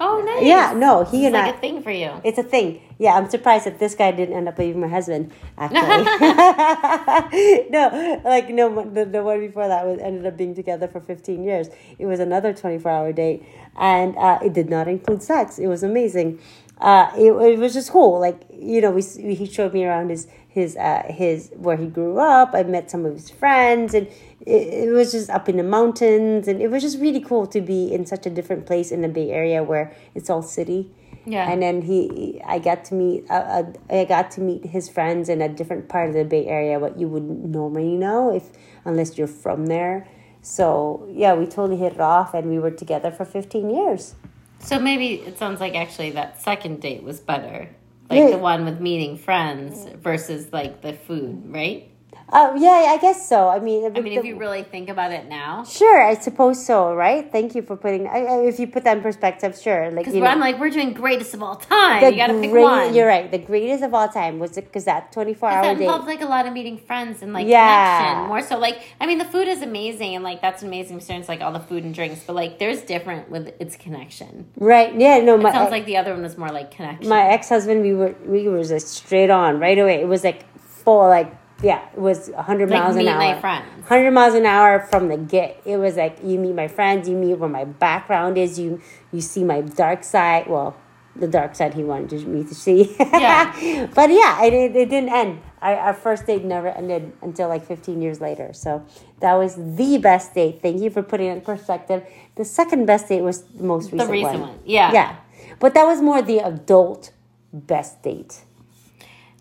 Oh, nice. Yeah, no, he and It's and like I. a thing for you. It's a thing. Yeah, I'm surprised that this guy didn't end up leaving my husband. Actually, no, like no, the, the one before that was ended up being together for 15 years. It was another 24 hour date, and uh, it did not include sex. It was amazing. Uh, it, it was just cool. Like you know, we, we he showed me around his his uh, his where he grew up. I met some of his friends, and it, it was just up in the mountains, and it was just really cool to be in such a different place in the Bay Area where it's all city. Yeah. And then he, I got to meet, uh, uh, I got to meet his friends in a different part of the Bay Area, what you wouldn't normally know if unless you're from there. So yeah, we totally hit it off, and we were together for fifteen years. So maybe it sounds like actually that second date was better. Like Yeah. the one with meeting friends versus like the food, right? Uh, yeah, I guess so. I mean, I mean, if you really think about it now. Sure, I suppose so, right? Thank you for putting. I, I, if you put that in perspective, sure. Like Because you know, I'm like, we're doing greatest of all time. the you gotta pick great- one. You're right. The greatest of all time was because that 24 hour That involved like a lot of meeting friends and like Yeah. connection. More so, like I mean, the food is amazing and like that's an amazing experience, like all the food and drinks. But like, there's different with its connection. Right? Yeah. No, my It sounds like the other one was more like connection. my ex husband. We were we were just straight on right away. It was like full like yeah. It was 100 like miles an hour. my friends. 100 miles an hour from the get. It was like you meet my friends, you meet where my background is, you you see my dark side. Well, the dark side he wanted me to see. Yeah. but yeah, it, it, it didn't end. Our, our first date never ended until like 15 years later. So that was the best date. Thank you for putting it in perspective. The second best date was the most recent, the recent one. one. Yeah. Yeah. But that was more the adult best date.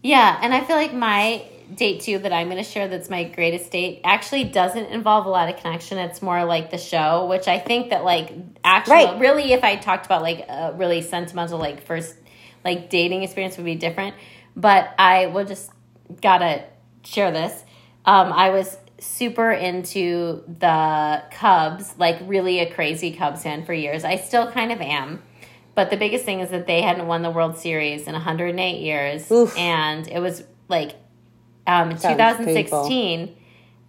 Yeah, and I feel like my date two that I'm going to share that's my greatest date actually doesn't involve a lot of connection. It's more like the show, which I think that like actually Right. really if I talked about like a really sentimental like first like dating experience would be different. But I will just gotta share this. Um, I was super into the Cubs, like really a crazy Cubs fan for years. I still kind of am. But the biggest thing is that they hadn't won the World Series in 108 years. Oof. And it was like um, in Sounds 2016,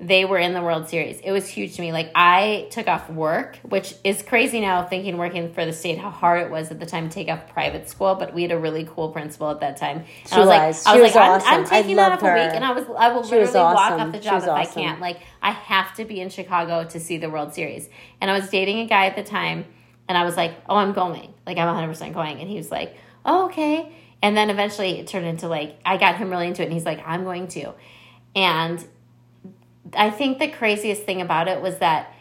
they were in the World Series. It was huge to me. Like I took off work, which is crazy now thinking working for the state how hard it was at the time to take off private school. But we had a really cool principal at that time. And She I was, was. like, I was was like, I'm. I'm taking that off loved a week, and I was I will She literally walk off the job if I can't. Like I have to be in Chicago to see the World Series. And I was dating a guy at the time, and I was like, oh, I'm going. Like I'm 100 percent going. And he was like, oh, okay. And then eventually it turned into like I got him really into it, and he's like, I'm going to. And I think the craziest thing about it was that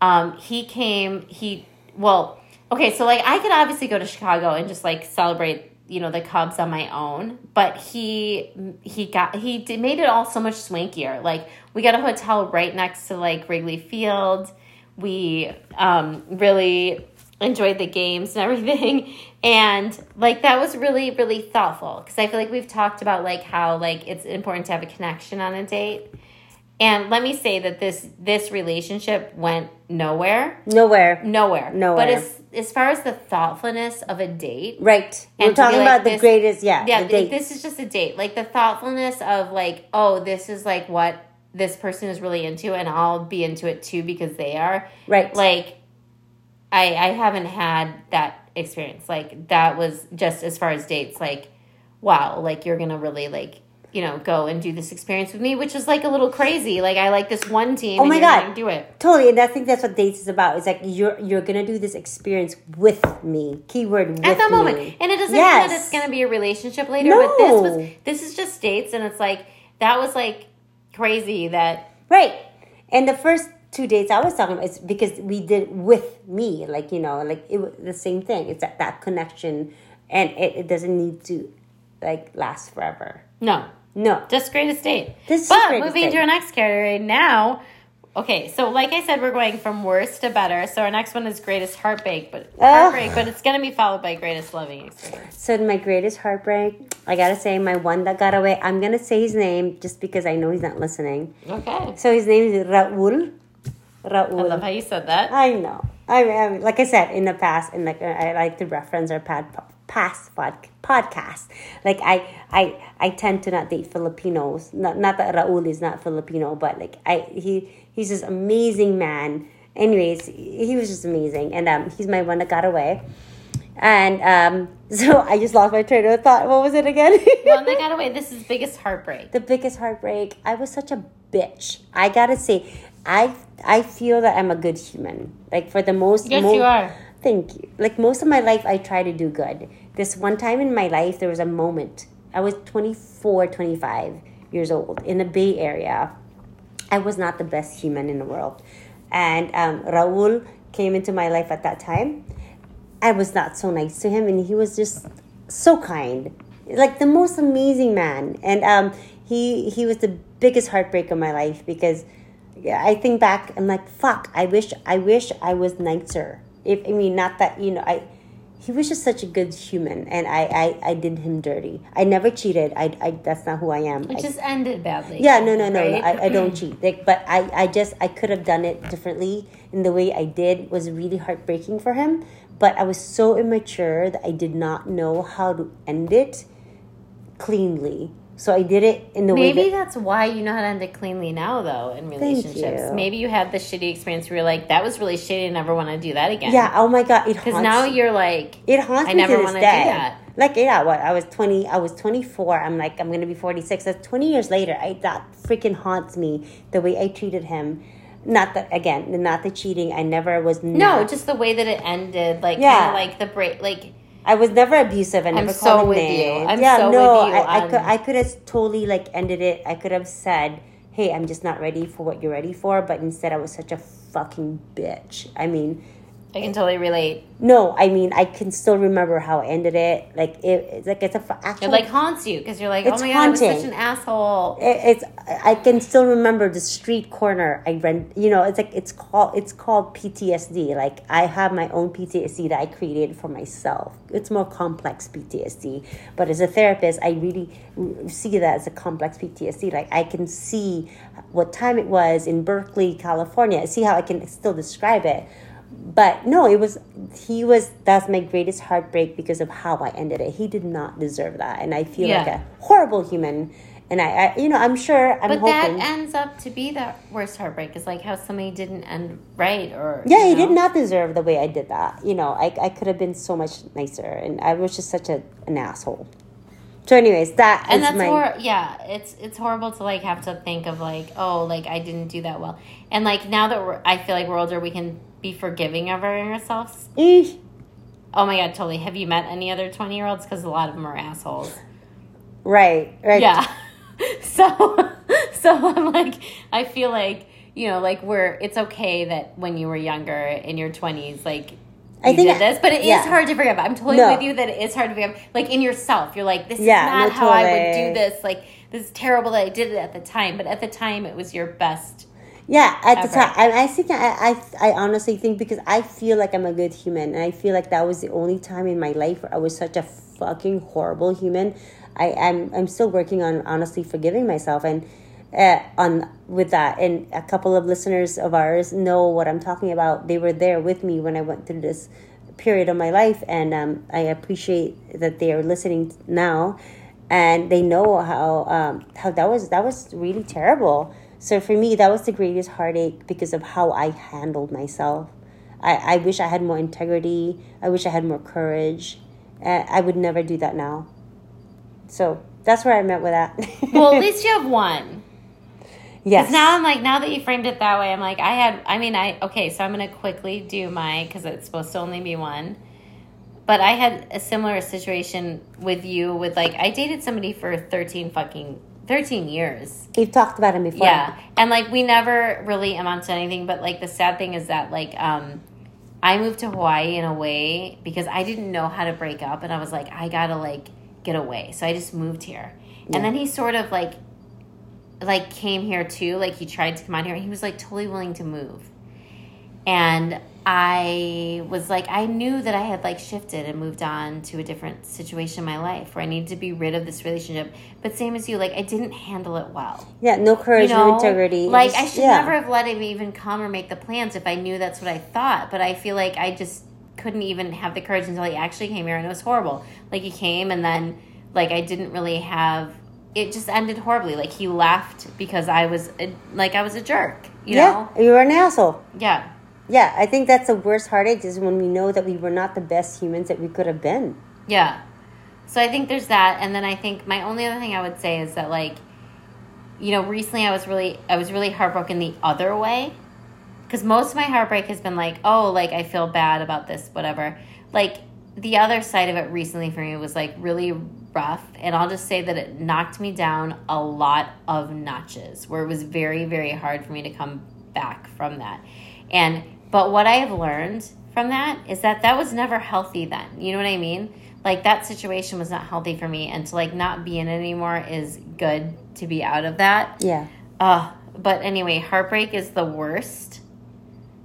um, he came. He well, okay. So like I could obviously go to Chicago and just like celebrate, you know, the Cubs on my own. But he he got he did, made it all so much swankier. Like we got a hotel right next to like Wrigley Field. We um, really enjoyed the games and everything. And like that was really really thoughtful. Because i feel like we've talked about like how like it's important to have a connection on a date. And let me say that this this relationship went nowhere. Nowhere. nowhere. Nowhere. but as as far as the thoughtfulness of a date. Right. And We're talking like about the this- greatest, yeah, yeah this is just a date. Like the thoughtfulness of like oh this is like what this person is really into and i'll be into it too because they are. Right. like i i haven't had that experience like that was just as far as dates like wow like you're gonna really like you know go and do this experience with me which is like a little crazy like i like this one team Oh and my God. do it Totally, and I think that's what dates is about. It's like you're you're gonna do this experience with me. Keyword with at that me. moment and it doesn't Yes. mean that it's gonna be a relationship later but this was this is just dates and it's like that was like crazy that Right. And the first two dates I was talking about is because we did with me, like you know, like it was the same thing. It's that that connection, and it, it doesn't need to like last forever. no No. just greatest date. This is but moving date. to our next category now. Okay, so like I said, we're going from worst to better. So our next one is greatest heartbreak, but Ugh. heartbreak, but it's gonna be followed by greatest loving experience. So my greatest heartbreak, I gotta say, my one that got away. I'm gonna say his name just because I know he's not listening. Okay, So his name is Raul. I love Raul. how you said that. I know. I mean, I mean, like I said in the past, and like I like to reference our pad, past pod, podcast. Like I, I, I tend to not date Filipinos. Not, not that Raul is not Filipino, but like I, he, he's this amazing man. Anyways, he was just amazing, and um, he's my one that got away. And um, so I just lost my train of thought. What was it again? One that got away. This is biggest heartbreak. the biggest heartbreak. I was such a bitch. I gotta say, I I feel that I'm a good human. Like for the most, Yes, mo- you are. Thank you. Like most of my life, I try to do good. This one time in my life, there was a moment. I was 24, 25 years old in the Bay Area. I was not the best human in the world. And um, Raul came into my life at that time. I was not so nice to him, and he was just so kind, like the most amazing man. And um, he he was the biggest heartbreak of my life because I think back, I'm like, fuck. I wish I wish I was nicer. If I mean, not that you know, I he was just such a good human, and I, I, I did him dirty. I never cheated. I, I that's not who I am. It I, just ended badly. yeah, no, no, no. right? I, I don't cheat. Like, but I, I just I could have done it differently. And the way I did was really heartbreaking for him. But I was so immature that I did not know how to end it cleanly. So I did it in the way Maybe that that's why you know how to end it cleanly now, though, in relationships. you. Maybe you had the shitty experience where you're like, that was really shitty, I never want to do that again. yeah. Oh my god, it Because now you're like, it haunts I me never to wanna this do that. Like yeah, what I was twenty, I was twenty four. I'm like I'm gonna be forty six. That's twenty years later. I that freaking haunts me the way I treated him. Not that again, not the cheating. I never was. no, not- just the way that it ended, like, Yeah. like the break, like, I was never abusive. I I'm never so called him with you. names. I'm yeah, so no, with you I, I could I could have totally like ended it. I could have said, "Hey, I'm just not ready for what you're ready for," but instead I was such a fucking bitch. I mean, I can totally relate. no, I mean I can still remember how I ended it. Like it, it's like it's a actual. It like haunts you because you're like, It's oh my god, I was such an asshole. it- it's I can still remember the street corner I rent. You know, it's like it's called it's called PTSD. Like I have my own PTSD that I created for myself. It's more complex PTSD, but as a therapist, I really see that as a complex PTSD. Like I can see what time it was in Berkeley, California. I see how I can still describe it. But no, it was he was that's my greatest heartbreak because of how I ended it. He did not deserve that, and I feel like a horrible human. And I, I you know, I'm sure I'm But hoping. that ends up to be the worst heartbreak is like how somebody didn't end right or yeah, he know? did not deserve the way I did that. You know, I, I could have been so much nicer, and I was just such a, an asshole. So, anyways, that and that's my hor- yeah it's it's horrible to like have to think of like oh like i didn't do that well and like now that we're i feel like we're older we can be forgiving of ourselves Eesh. oh my god totally have you met any other 20 year olds because a lot of them are assholes right, right. yeah so so i'm like i feel like you know like we're it's okay that when you were younger in your 20s like I you think did this, but it is yeah. hard to forgive. I'm totally No. with you that it is hard to forgive. Like in yourself, you're like, this Yeah, is not no, how I would do this. Like this is terrible that I did it at the time, but at the time it was your best. Yeah, at the time, and I think I, I, I honestly think because I feel like I'm a good human, and I feel like that was the only time in my life where I was such a fucking horrible human. I, I'm, I'm still working on honestly forgiving myself, and uh, on with that, and a couple of listeners of ours know what I'm talking about. They were there with me when I went through this period of my life, and um, I appreciate that they are listening now, and they know how um, how that was that was really terrible. So for me, that was the greatest heartache because of how I handled myself. I, I wish I had more integrity. I wish I had more courage. Uh, I would never do that now. So that's where I met with that. Well, at least you have one. yes. Now I'm like, now that you framed it that way, I'm like, I had, I mean, I, okay, so I'm going to quickly do my, because it's supposed to only be one. But I had a similar situation with you with like, I dated somebody for 13 fucking, 13 years. We've talked about him before. Yeah. And like, we never really amounted to anything. But like, the sad thing is that like, um, I moved to Hawaii in a way because I didn't know how to break up. And I was like, I got to like get away. So I just moved here. Yeah. And then he sort of like, like came here too. Like he tried to come out here and he was like totally willing to move. And I was like, I knew that I had like shifted and moved on to a different situation in my life where I needed to be rid of this relationship. But same as you, like I didn't handle it well. Yeah, no courage, You know, no integrity. Like Just- I should yeah. never have let him even come or make the plans if I knew that's what I thought. But I feel like I just couldn't even have the courage until he actually came here and it was horrible. Like he came and then like I didn't really have it just ended horribly. Like he left because I was a, like I was a jerk, you yeah, know? you were an asshole. Yeah. Yeah, I think that's the worst heartache is when we know that we were not the best humans that we could have been. Yeah. So I think there's that and then I think my only other thing I would say is that like you know, recently I was really I was really heartbroken the other way. Cuz most of my heartbreak has been like, oh, like I feel bad about this whatever. Like the other side of it recently for me was like really rough and I'll just say that it knocked me down a lot of notches where it was very very hard for me to come back from that. And but what I have learned from that is that that was never healthy then. You know what I mean? Like that situation was not healthy for me and to like not be in it anymore is good to be out of that. Yeah. Uh, but anyway, heartbreak is the worst.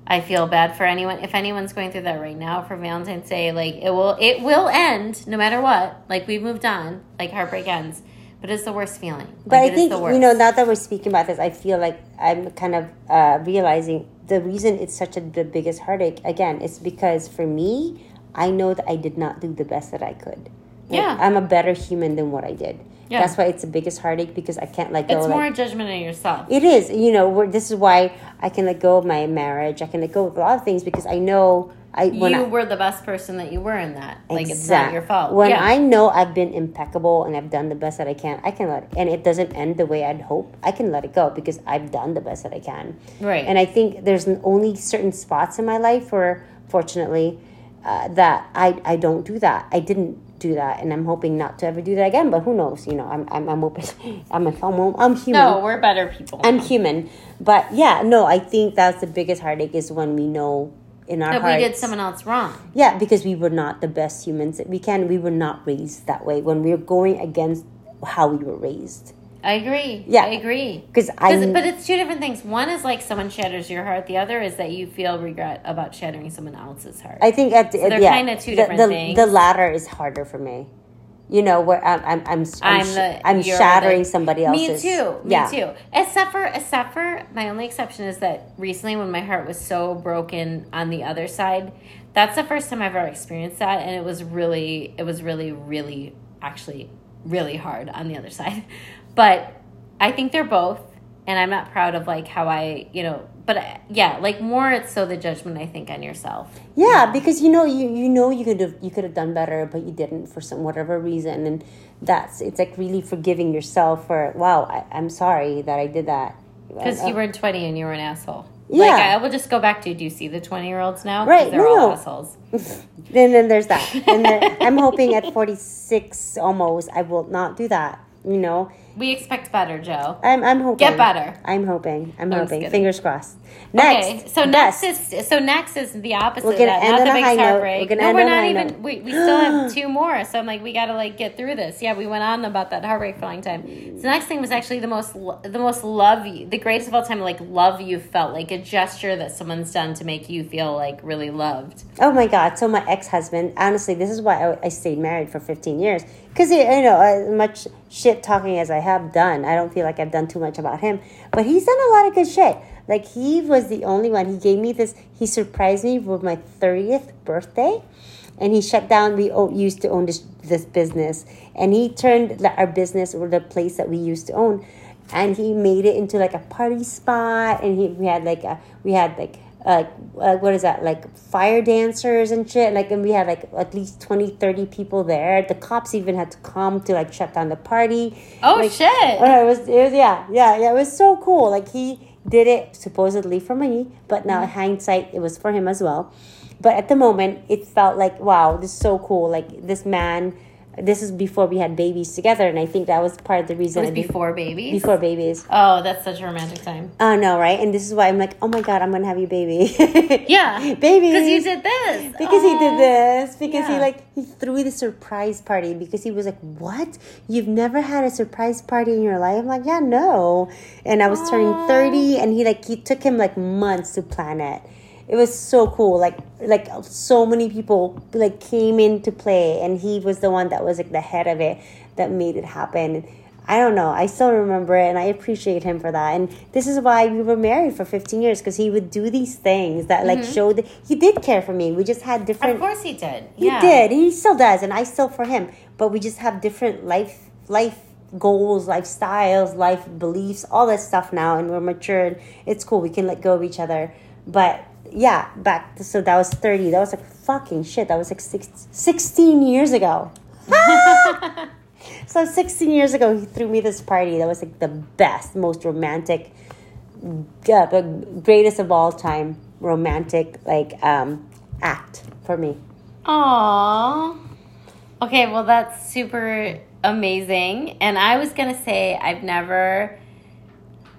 I feel bad for anyone if anyone's going through that right now for Valentine's Day. Like it will it will end no matter what. Like we've moved on. Like heartbreak ends, but it's the worst feeling. But Like, I it is think you know now that we're speaking about this, I feel like I'm kind of uh, realizing the reason it's such a the biggest heartache again is because for me, I know that I did not do the best that I could. Like, Yeah. I'm a better human than what I did. Yeah. That's why it's the biggest heartache because I can't let go. It's like- more a judgment on yourself. It is, you know, this is why I can let go of my marriage. I can let go of a lot of things because I know I you I, were the best person that you were in that. Like it's not your fault. When yeah. I know I've been impeccable and I've done the best that I can, I can let it, and it doesn't end the way I'd hope. I can let it go because I've done the best that I can. Right. And I think there's only certain spots in my life where, fortunately, uh, that I I don't do that. I didn't do that, and I'm hoping not to ever do that again. But who knows? You know, I'm I'm I'm open. I'm a, I'm, I'm human. no, we're better people. I'm human. But yeah, no, I think that's the biggest heartache is when we know in our that hearts. we did someone else wrong. Yeah, because we were not the best humans that we can. We were not raised that way when we were going against how we were raised. I agree. Yeah. I agree. Because I, But it's two different things. One is like someone shatters your heart. The other is that you feel regret about shattering someone else's heart. I think at the, they're yeah, kinda two the, different the, things. The latter is harder for me. You know, where I'm, I'm, I'm, I'm, I'm the I'm shattering the- somebody else's. Me too. Me yeah. too. Except for except for my only exception is that recently when my heart was so broken on the other side, that's the first time I've ever experienced that and it was really it was really really actually really hard on the other side. But I think they're both and I'm not proud of like how I, you know, but uh, yeah, like more it's so the judgment I think on yourself. Yeah, because you know you you know you could have you could have done better, but you didn't for some whatever reason, and that's it's like really forgiving yourself for wow, I, I'm sorry that I did that. Because Uh, you were 20 and you were an asshole. Yeah. Like, I will just go back to do you see the 20 year olds now? Right, They're no, all assholes. then then there's that, and then I'm hoping at 46 almost I will not do that. You know, We expect better, Jo. I'm I'm hoping Get better. I'm hoping. I'm I'm hoping. Fingers crossed. Next, okay, so best. next is so next is the opposite. We're gonna that, end not on the a high note. heartbreak. We're no, end we're not even. note. We, we still have two more. So I'm like, we gotta like get through this. Yeah, we went on about that heartbreak for a long time. So the next thing was actually the most the most love you, the greatest of all time. Like love you felt like a gesture that someone's done to make you feel like really loved. Oh my God! So my ex husband, honestly, this is why I, I stayed married for fifteen years. Because you know, as much shit talking as I have done, I don't feel like I've done too much about him. But he's done a lot of good shit. Like he was the only one. He gave me this. He surprised me for my thirtieth birthday, and he shut down. We used to own this this business, and he turned our business or the place that we used to own, and he made it into like a party spot. And he we had like a we had like like uh, what is that like fire dancers and shit? Like and we had like at least 20 30 people there. The cops even had to come to like shut down the party. Oh Like, shit! uh, it was, it was yeah yeah yeah it was so cool. Like he did it supposedly for me but now in hindsight it was for him as well. But at the moment it felt like wow this is so cool. Like this man this is before we had babies together and i think that was part of the It reason was before babies. before babies Oh, that's such a romantic time. Oh no, right? And this is why I'm like, oh my god, I'm gonna have you, baby. Yeah, baby. Because you did this. Because he did this. Because he like he threw the surprise party because he was like, "What? You've never had a surprise party in your life?" I'm like, "Yeah, no." And I was turning thirty, and he like he took him like months to plan it. It was so cool. Like like so many people like came into play, and he was the one that was like the head of it that made it happen. I don't know. I still remember it, and I appreciate him for that. And this is why we were married for 15 years because he would do these things that like mm-hmm. showed that he did care for me. We just had different. Of course he did. He yeah. did. He still does, and I still for him. But we just have different life life goals, lifestyles, life beliefs, all this stuff now, and we're matured. It's cool. We can let go of each other. But yeah, back so that was thirty. That was like fucking shit. That was like six, 16 years ago. so sixteen years ago, he threw me this party. That was like the best, most romantic, yeah, the greatest of all time romantic like um act for me. Aww. Okay, well that's super amazing. And I was gonna say I've never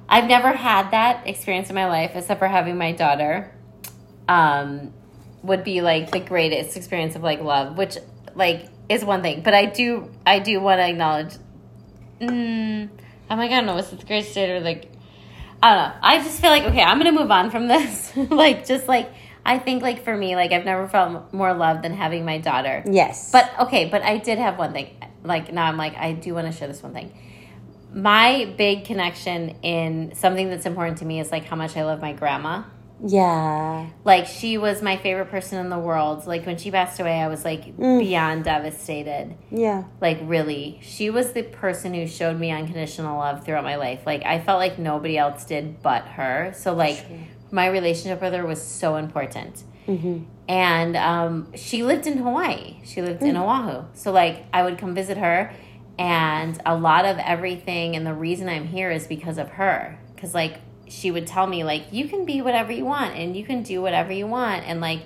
I've never had that experience in my life except for having my daughter. Um would be like the greatest experience of like love, which like is one thing. But I do I do want to acknowledge mm, oh my god, no, was it the greatest or like I don't know. I just feel like okay, I'm gonna move on from this. like just like I think like for me, like I've never felt more love than having my daughter. Yes. But okay, but I did have one thing. Like now I'm like I do want to share this one thing. My big connection in something that's important to me is like how much I love my grandma. Yeah. Like she was my favorite person in the world. Like when she passed away, I was like Mm. beyond devastated. Yeah. Like really, she was the person who showed me unconditional love throughout my life. Like I felt like nobody else did but her. So like my relationship with her was so important. Mm-hmm. And um, she lived in Hawaii. She lived Mm. in Oahu. So like I would come visit her, and a lot of everything and the reason I'm here is because of her. Because like she would tell me like you can be whatever you want and you can do whatever you want and like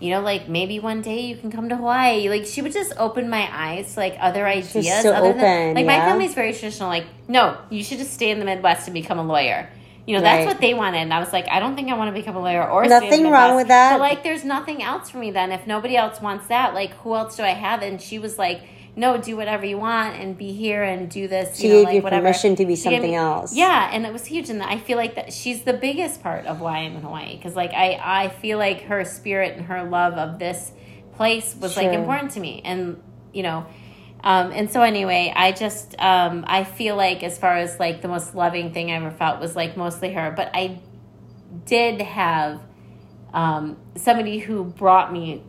you know like maybe one day you can come to Hawaii. Like she would just open my eyes to like other ideas. so other open, than, like my yeah. family's very traditional. Like no, you should just stay in the Midwest and become a lawyer. You know, that's what they wanted. And I was like, I don't think I want to become a lawyer or stay in the Nothing wrong with that. But like, there's nothing else for me then. If nobody else wants that, like, who else do I have? And she was like, no, do whatever you want and be here and do this. She you know, gave like, you whatever. permission to be She something me- else. Yeah, and it was huge. And I feel like that she's the biggest part of why I'm in Hawaii because, like, I I feel like her spirit and her love of this place was like important to me, and you know. Um, and so anyway, I just um, I feel like as far as like the most loving thing I ever felt was like mostly her, but I did have um, somebody who brought me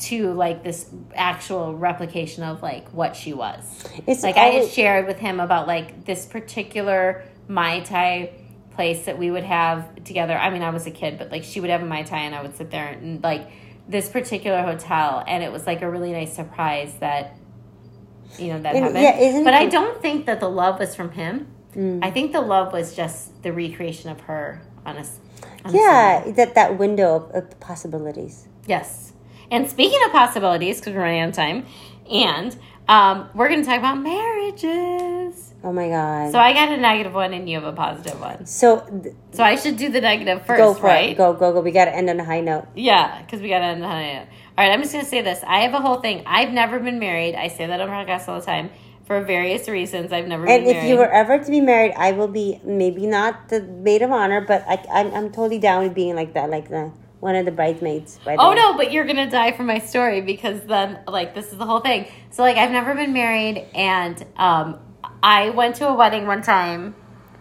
to like this actual replication of like what she was. It's Like I had shared with him about like this particular Mai Tai place that we would have together. I mean, I was a kid, but like she would have a Mai Tai and I would sit there and like this particular hotel and it was like a really nice surprise that you know that And, happened. yeah, isn't but it- I don't think that the love was from him. Mm. I think the love was just the recreation of her on a, s- on a yeah, that that window of, of possibilities. Yes. And speaking of possibilities, because we're running out of time, and um, we're going to talk about marriages. Oh my god. So I got a negative one, and you have a positive one. So th- So I should do the negative first, go for right? it. Go go go. We got to end on a high note. Yeah, because we got to end on a high note. All right, I'm just going to say this. I have a whole thing. I've never been married. I say that on podcasts all the time for various reasons. I've never And if married. you were ever to be married, I will be maybe not the maid of honor, but I, I'm I'm totally down with being like that, like the one of the bridesmaids. By the Oh way. no, but you're gonna die for my story because then like this is the whole thing. So like I've never been married and um I went to a wedding one time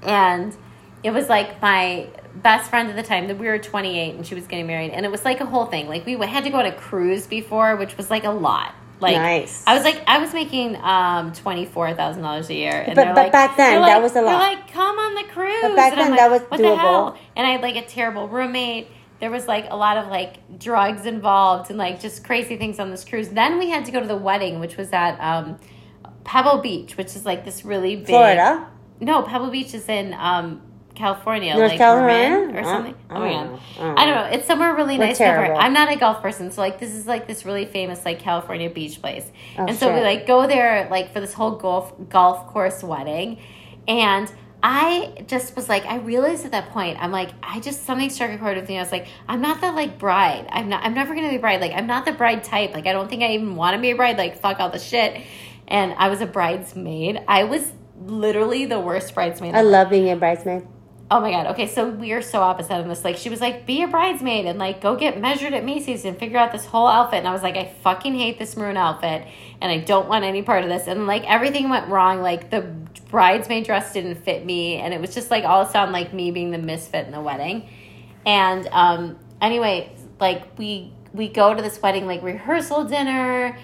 and it was like my best friend at the time that we were 28 and she was getting married and it was like a whole thing. Like we had to go on a cruise before, which was like a lot. Like Nice. I was like I was making um twenty four thousand dollars a year. And But- but like- back then, they're that was a they're lot. like, come on the cruise. But back then, like, that was what the doable. hell? and I had like a terrible roommate. There was like a lot of like drugs involved and like just crazy things on this cruise. Then we had to go to the wedding, which was at um, Pebble Beach, which is like this really big. Florida. No, Pebble Beach is in um, California, North like? Marin or Uh, something. I Oh my don't god, know. I don't know. It's somewhere really nice. I'm not a golf person, so like this is like this really famous like California beach place, Oh, and so we like go there like for this whole golf golf course wedding, and. I just was like, I realized at that point, I'm like, I just something struck a chord with me. I was like, I'm not the like bride. I'm not. I'm never gonna be a bride. Like, I'm not the bride type. Like, I don't think I even want to be a bride. Like, fuck all the shit. And I was a bridesmaid. I was literally the worst bridesmaid. I love being a bridesmaid. Oh my god. Okay, so we are so opposite on this. Like she was like, be a bridesmaid and like go get measured at Macy's and figure out this whole outfit. And I was like, I fucking hate this maroon outfit and I don't want any part of this. And like everything went wrong. Like the bridesmaid dress didn't fit me and it was just like all sound like me being the misfit in the wedding. And um anyway, like we we go to this wedding like rehearsal dinner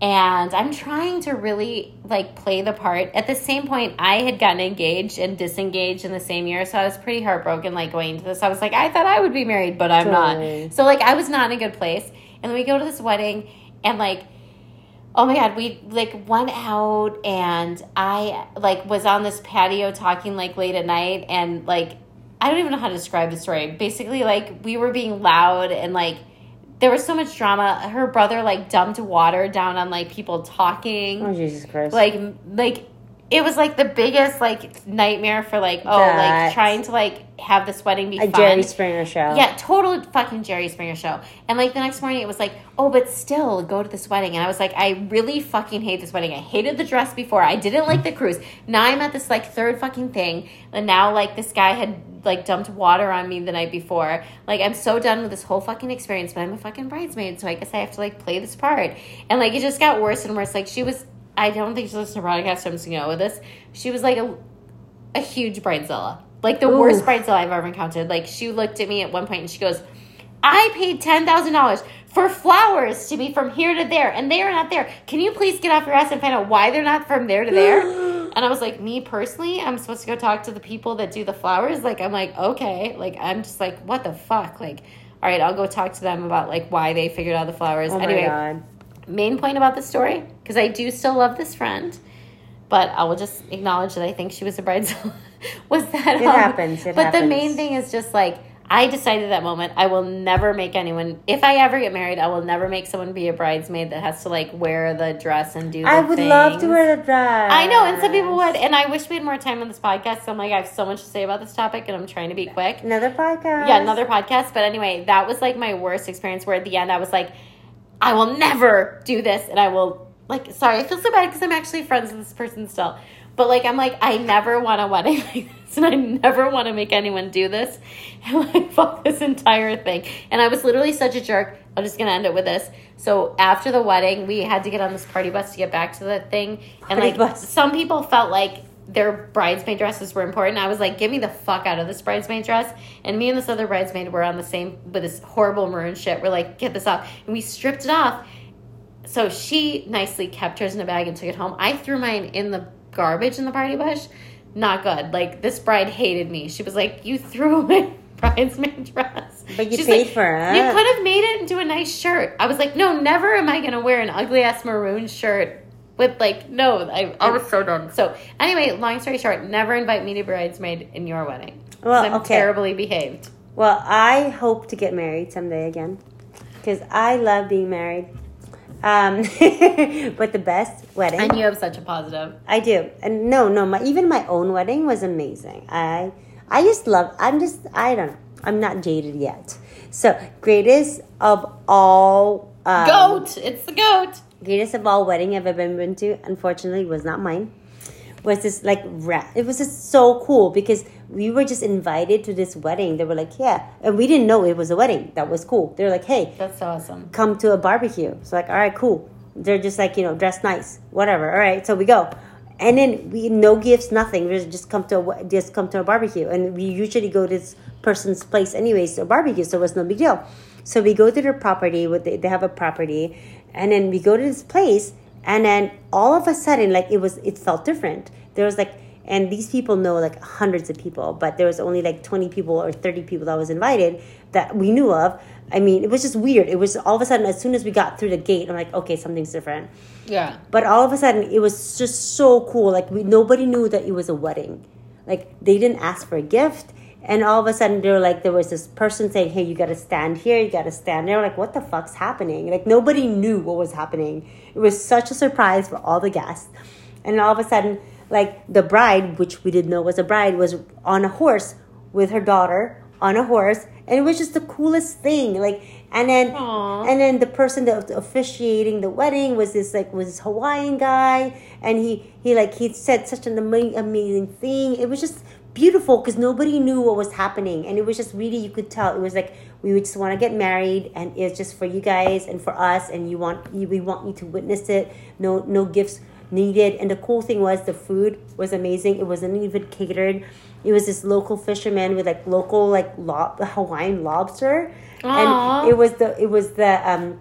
and I'm trying to really like play the part. At the same point, I had gotten engaged and disengaged in the same year, so I was pretty heartbroken like going into this. I was like, I thought I would be married, but I'm Totally. not. So like I was not in a good place. And then we go to this wedding and like oh my god, we like went out and I like was on this patio talking like late at night and like I don't even know how to describe the story. Basically like we were being loud and like there was so much drama. Her brother like dumped water down on like people talking. Oh Jesus Christ! Like like it was like the biggest like nightmare for like oh like trying to like have this wedding be A fun. Jerry Springer show. Yeah, total fucking Jerry Springer show. And like the next morning, it was like, oh, but still go to this wedding. And I was like, I really fucking hate this wedding. I hated the dress before. I didn't like the cruise. Now I'm at this like third fucking thing. And now like this guy had like dumped water on me the night before. Like I'm so done with this whole fucking experience. But I'm a fucking bridesmaid, so I guess I have to like play this part. And like it just got worse and worse. Like she was. I don't think she listens to broadcast, so I'm just gonna go with this. She was like a a huge bridezilla. Like the Ooh. worst bridezilla I've ever encountered. Like she looked at me at one point and she goes, I paid ten thousand dollars for flowers to be from here to there, and they are not there. Can you please get off your ass and find out why they're not from there to there? and I was like, me personally, I'm supposed to go talk to the people that do the flowers. Like I'm like, okay. Like I'm just like, what the fuck? Like, all right, I'll go talk to them about like why they figured out the flowers. Oh my anyway, god. Main point about the story because I do still love this friend, but I will just acknowledge that I think she was a bridezilla. was that um, It happens, it but the main thing is just like I decided that moment I will never make anyone. If I ever get married, I will never make someone be a bridesmaid that has to like wear the dress and do. The I would love to wear the dress. I know, and some people would, and I wish we had more time on this podcast. So I'm like, I have so much to say about this topic, and I'm trying to be quick. Another podcast. Yeah, another podcast. But anyway, that was like my worst experience where at the end I was like, I will never do this. And I will, like, sorry, I feel so bad because I'm actually friends with this person still. But like, I'm like, I never want a wedding like this. And I never want to make anyone do this. And like, fuck this entire thing. And I was literally such a jerk. I'm just going to end it with this. So after the wedding, we had to get on this party bus to get back to the thing. And like, bus. some people felt like their bridesmaid dresses were important. I was like, get me the fuck out of this bridesmaid dress. And me and this other bridesmaid were on the same with this horrible maroon shit. We're like, get this off. And we stripped it off. So she nicely kept hers in a bag and took it home. I threw mine in the garbage in the party bush. Not good. Like this bride hated me. She was like, You threw my bridesmaid dress. But you She's paid like, for it. You could have made it into a nice shirt. I was like, No, never am I gonna wear an ugly ass maroon shirt with like no, I, I was so done. So anyway, long story short, never invite me to bridesmaid in your wedding. Well, I'm okay. terribly behaved. Well, I hope to get married someday again because I love being married. Um, but the best wedding. And you have such a positive. I do. And no, no, my even my own wedding was amazing. I I just love I'm just I don't know. I'm not jaded yet. So greatest of all um, Goat! It's the goat. Greatest of all wedding I've ever been to, unfortunately, was not mine. Was this like ra- it was just so cool because we were just invited to this wedding. They were like, yeah, and we didn't know it was a wedding. That was cool. They were like, hey, That's awesome. come to a barbecue. So like, all right, cool. They're just like, you know, dress nice, whatever. All right, so we go, and then we no gifts, nothing. We just come to a just come to a barbecue, and we usually go to this person's place anyways to a barbecue, so it was no big deal. So we go to their property. With they, they have a property, and then we go to this place, and then all of a sudden, like it was, it felt different. There was like. And these people know like hundreds of people, but there was only like 20 people or 30 people that was invited that we knew of. I mean, it was just weird. It was all of a sudden, as soon as we got through the gate, I'm like, okay, something's different. Yeah. But all of a sudden, it was just so cool. Like we, nobody knew that it was a wedding. Like they didn't ask for a gift, and all of a sudden, they were like, there was this person saying, "Hey, you got to stand here. You got to stand there." Like, what the fuck's happening? Like nobody knew what was happening. It was such a surprise for all the guests, and all of a sudden, like the bride, which we didn't know was a bride, was on a horse with her daughter on a horse, and it was just the coolest thing. Like, and then Aw. and then the person that was officiating the wedding was this like was this Hawaiian guy, and he he like he said such an ama- amazing thing. It was just beautiful because nobody knew what was happening, and it was just really you could tell it was like we would just want to get married, and it's just for you guys and for us, and you want you, we want you to witness it. No no gifts needed, and the cool thing was the food was amazing. It wasn't even catered. It was this local fisherman with like local like lob- Hawaiian lobster, Aw. and it was the it was the um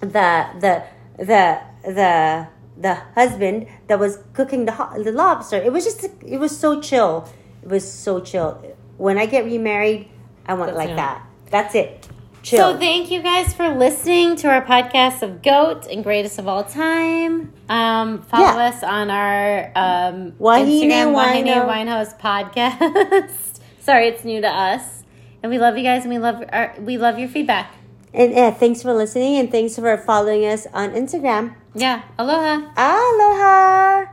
the the the the the husband that was cooking the the lobster. It was just it was so chill. It was so chill. When I get remarried, I want it That's like it. that. That's it. Chill. So thank you guys for listening to our podcast of Goat and Greatest of All Time. Um, follow Yeah. us on our um, Wahine Instagram, Wahine Wino. Winehouse podcast. Sorry, it's new to us, and we love you guys, and we love our, we love your feedback. and uh, thanks for listening, and thanks for following us on Instagram. Yeah, aloha. Aloha.